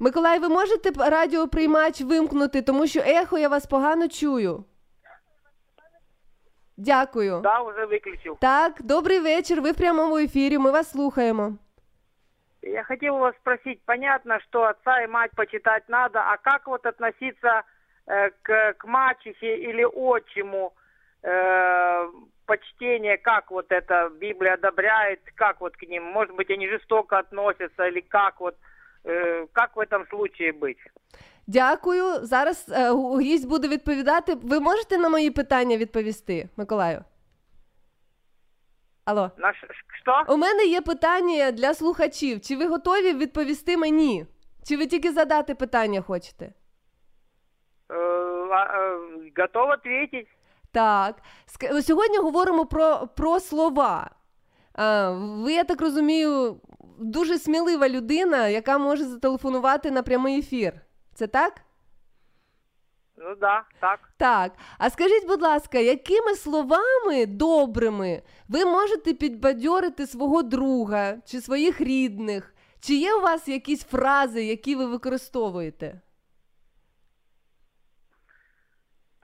Миколай, ви можете п- радіоприймач вимкнути, тому що ехо я вас погано чую. Дякую. Да, уже выключил. Так, добрий вечір. Ви в прямому ефірі. Ми вас слухаємо. Я хотел у вас спросить, понятно, что отца и мать почитать надо, а как вот относиться э, к, к мачехе или отчиму? Э, почтение, как вот это Библия одобряет, как вот к ним? Может быть, они жестоко относятся или как вот, э, как в этом случае быть? Дякую. Зараз е, гість буде відповідати. Ви можете на мої питання відповісти, Миколаю? Алло. Що? У мене є питання для слухачів. Чи ви готові відповісти мені? Чи ви тільки задати питання хочете? Э, а, э, готов ответить. Так. Ск- Сьогодні говоримо про, про слова. А, Ви, я так розумію, дуже смілива людина, яка може зателефонувати на прямий ефір. Це так? Ну да, так. Так. А скажіть, будь ласка, якими словами добрими ви можете підбадьорити свого друга чи своїх рідних? Чи є у вас якісь фрази, які ви використовуєте?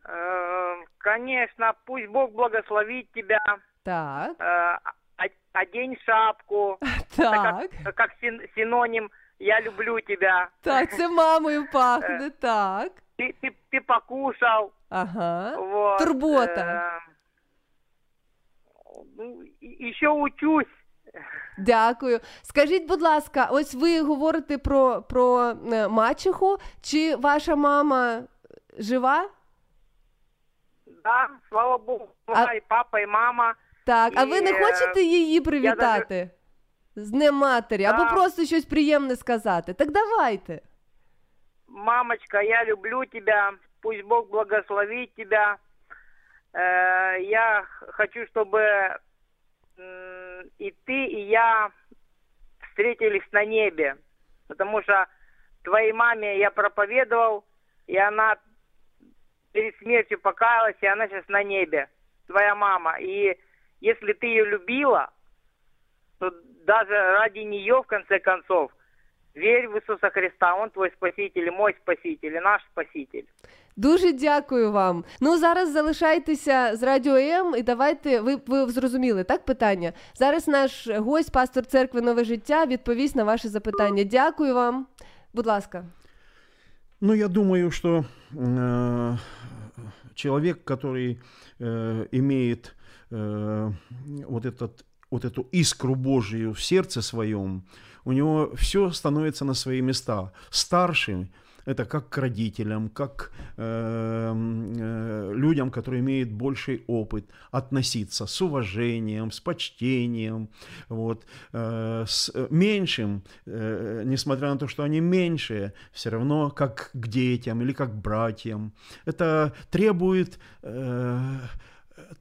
Э, Конечно, пусть Бог благословит тебя. Так. Э, о- Одень шапку. Это [LAUGHS] Так. как, как син- синоним «я люблю тебя». Так, це мамою пахне, так. Ты, ты, ты покушал. Ага. Вот, Турбота. э, ну, и- еще учусь. Дякую. Скажіть, будь ласка, ось ви говорите про, про е, мачеху, чи ваша мама жива? Да, слава Богу, А- и папа, и мама. Так, а І, ви не е, хочете її я привітати? З Днем матері, або Да. просто щось приємне сказати. Так давайте. Мамочка, я люблю тебя, пусть Бог благословит тебя. Э, я х- хочу, чтобы м, и ты, и я встретились на небе. Потому что твоей маме я проповедовал, и она перед смертью покаялась, и она сейчас на небе. Твоя мама. И если ты ее любила, то даже ради нее, в конце концов, верь в Иисуса Христа. Он твой спаситель, и мой спаситель, и наш спаситель. Дуже дякую вам. Ну зараз залишайтеся з радіо М і давайте. Ви, ви зрозуміли так питання? Зараз наш гость, пастор церкви Нове життя, відповість на ваше запитання. Дякую вам. Будь ласка. Ну, я думаю, что э, человек, который э, имеет э, вот, этот, вот эту искру Божию в сердце своем, у него все становится на свои места. Старший это как к родителям, как э, э, людям, которые имеют больший опыт, относиться с уважением, с почтением. Вот. Э, с э, меньшим, э, несмотря на то, что они меньшие, все равно как к детям или как к братьям. Это требует э,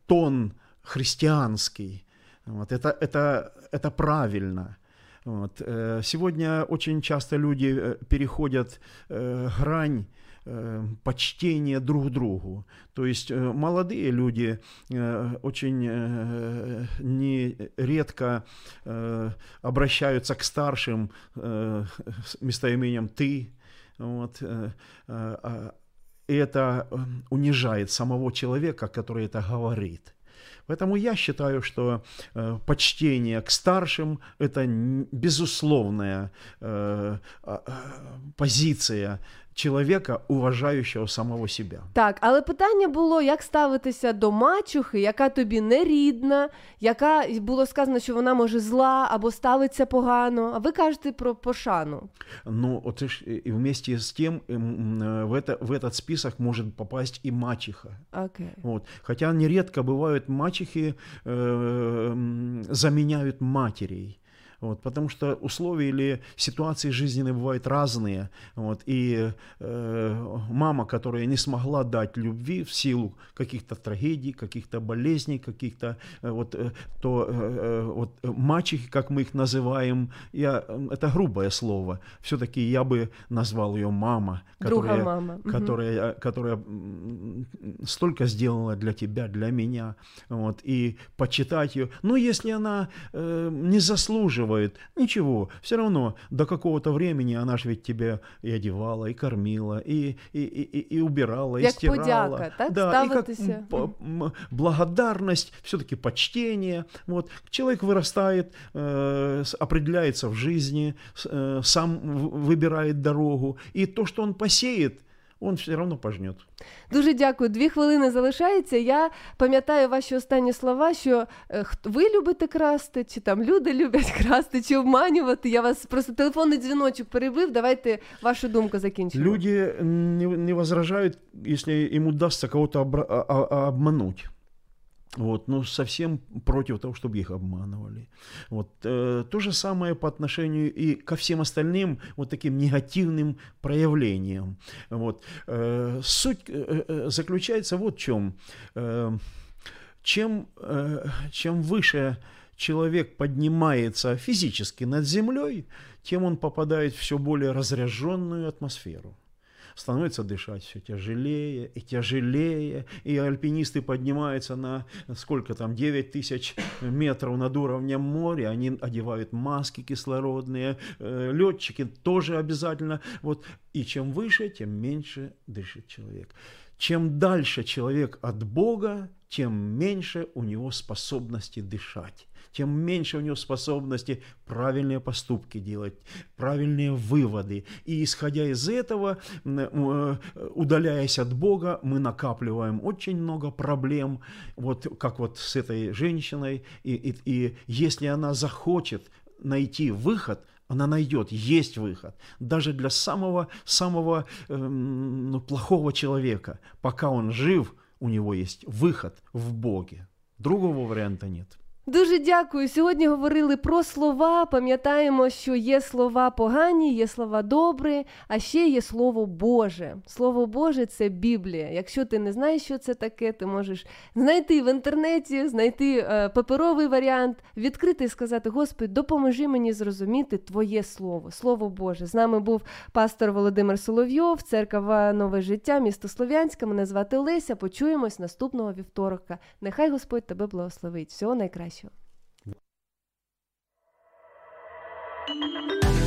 тон христианский. Вот. Это, это, это правильно. Вот. э, Сегодня очень часто люди э, переходят э, грань почтения друг другу. То есть молодые люди очень нередко обращаются к старшим с местоимением «ты». Вот. а, И это унижает самого человека, который это говорит. Поэтому я считаю, что э, почтение к старшим – это н- безусловная э, а, а, позиция человека, уважающего самого себя. Так, але питання було, як ставитися до мачухи, яка тобі не рідна, яка було сказано, що вона може зла або ставиться погано. А ви кажете про пошану. Но вот и ж- и вместе с тем м, э, в, это, в этот список может попасть и мачеха. Окей. Вот. Хотя нередко бывают мачехи э, м, заменяют матерей. Вот, потому что условия или ситуации жизненные бывают разные. Вот, и э, мама, которая не смогла дать любви в силу каких-то трагедий, каких-то болезней, каких-то э, вот, э, то э, э, вот э, мачехи, как мы их называем, я, э, это грубое слово. Все-таки я бы назвал ее мама, Друга которая, мама. Которая, которая м, столько сделала для тебя, для меня, вот, и почитать ее. Но если она э, не заслуживает, ничего, все равно до какого-то времени она же ведь тебя и одевала, и кормила, и, и, и, и- и убирала, и Як стирала. подяка, так? Да, и как благодарность, все-таки почтение. Вот. Человек вырастает, э, определяется в жизни, э, сам выбирает дорогу, и то, что он посеет, он все равно пожнет. Дуже дякую. Дві хвилини залишається. Я пам'ятаю ваші останні слова, що е, ви любите красти, чи там люди люблять красти, чи обманювати. Я вас просто телефонний дзвіночок перебив. Давайте вашу думку закінчимо. Люди не, не возражають, если їм удастся кого-то обмануть. Вот, но совсем против того, чтобы их обманывали. Вот, э, то же самое по отношению и ко всем остальным вот таким негативным проявлениям. Вот, э, суть э, э, заключается вот в чем. Э, чем, э, чем выше человек поднимается физически над землей, тем он попадает в все более разряженную атмосферу. Становится дышать все тяжелее и тяжелее, и альпинисты поднимаются на сколько там, 9 тысяч метров над уровнем моря, они одевают маски кислородные, э, летчики тоже обязательно, вот, и чем выше, тем меньше дышит человек. Чем дальше человек от Бога, тем меньше у него способности дышать тем меньше у него способности правильные поступки делать, правильные выводы. И исходя из этого, э, удаляясь от Бога, мы накапливаем очень много проблем, вот как вот с этой женщиной. И, и, и если она захочет найти выход, она найдет, есть выход. Даже для самого, самого э, ну, плохого человека, пока он жив, у него есть выход в Боге. Другого варианта нет. Дуже дякую. Сьогодні говорили про слова. Пам'ятаємо, що є слова погані, є слова добрі, а ще є слово Боже. Слово Боже це Біблія. Якщо ти не знаєш, що це таке, ти можеш знайти в інтернеті, знайти е, паперовий варіант, відкрити і сказати: Господи, допоможи мені зрозуміти Твоє Слово, Слово Боже. З нами був пастор Володимир Соловйов, церква Нове життя, місто Слов'янське. Мене звати Леся. Почуємось наступного вівторка. Нехай Господь тебе благословить. Всього найкращого.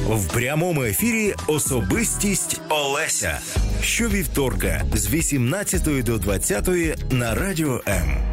В прямому ефірі Особистість Олеся. Щовівторка з 18 до 20 на радіо М.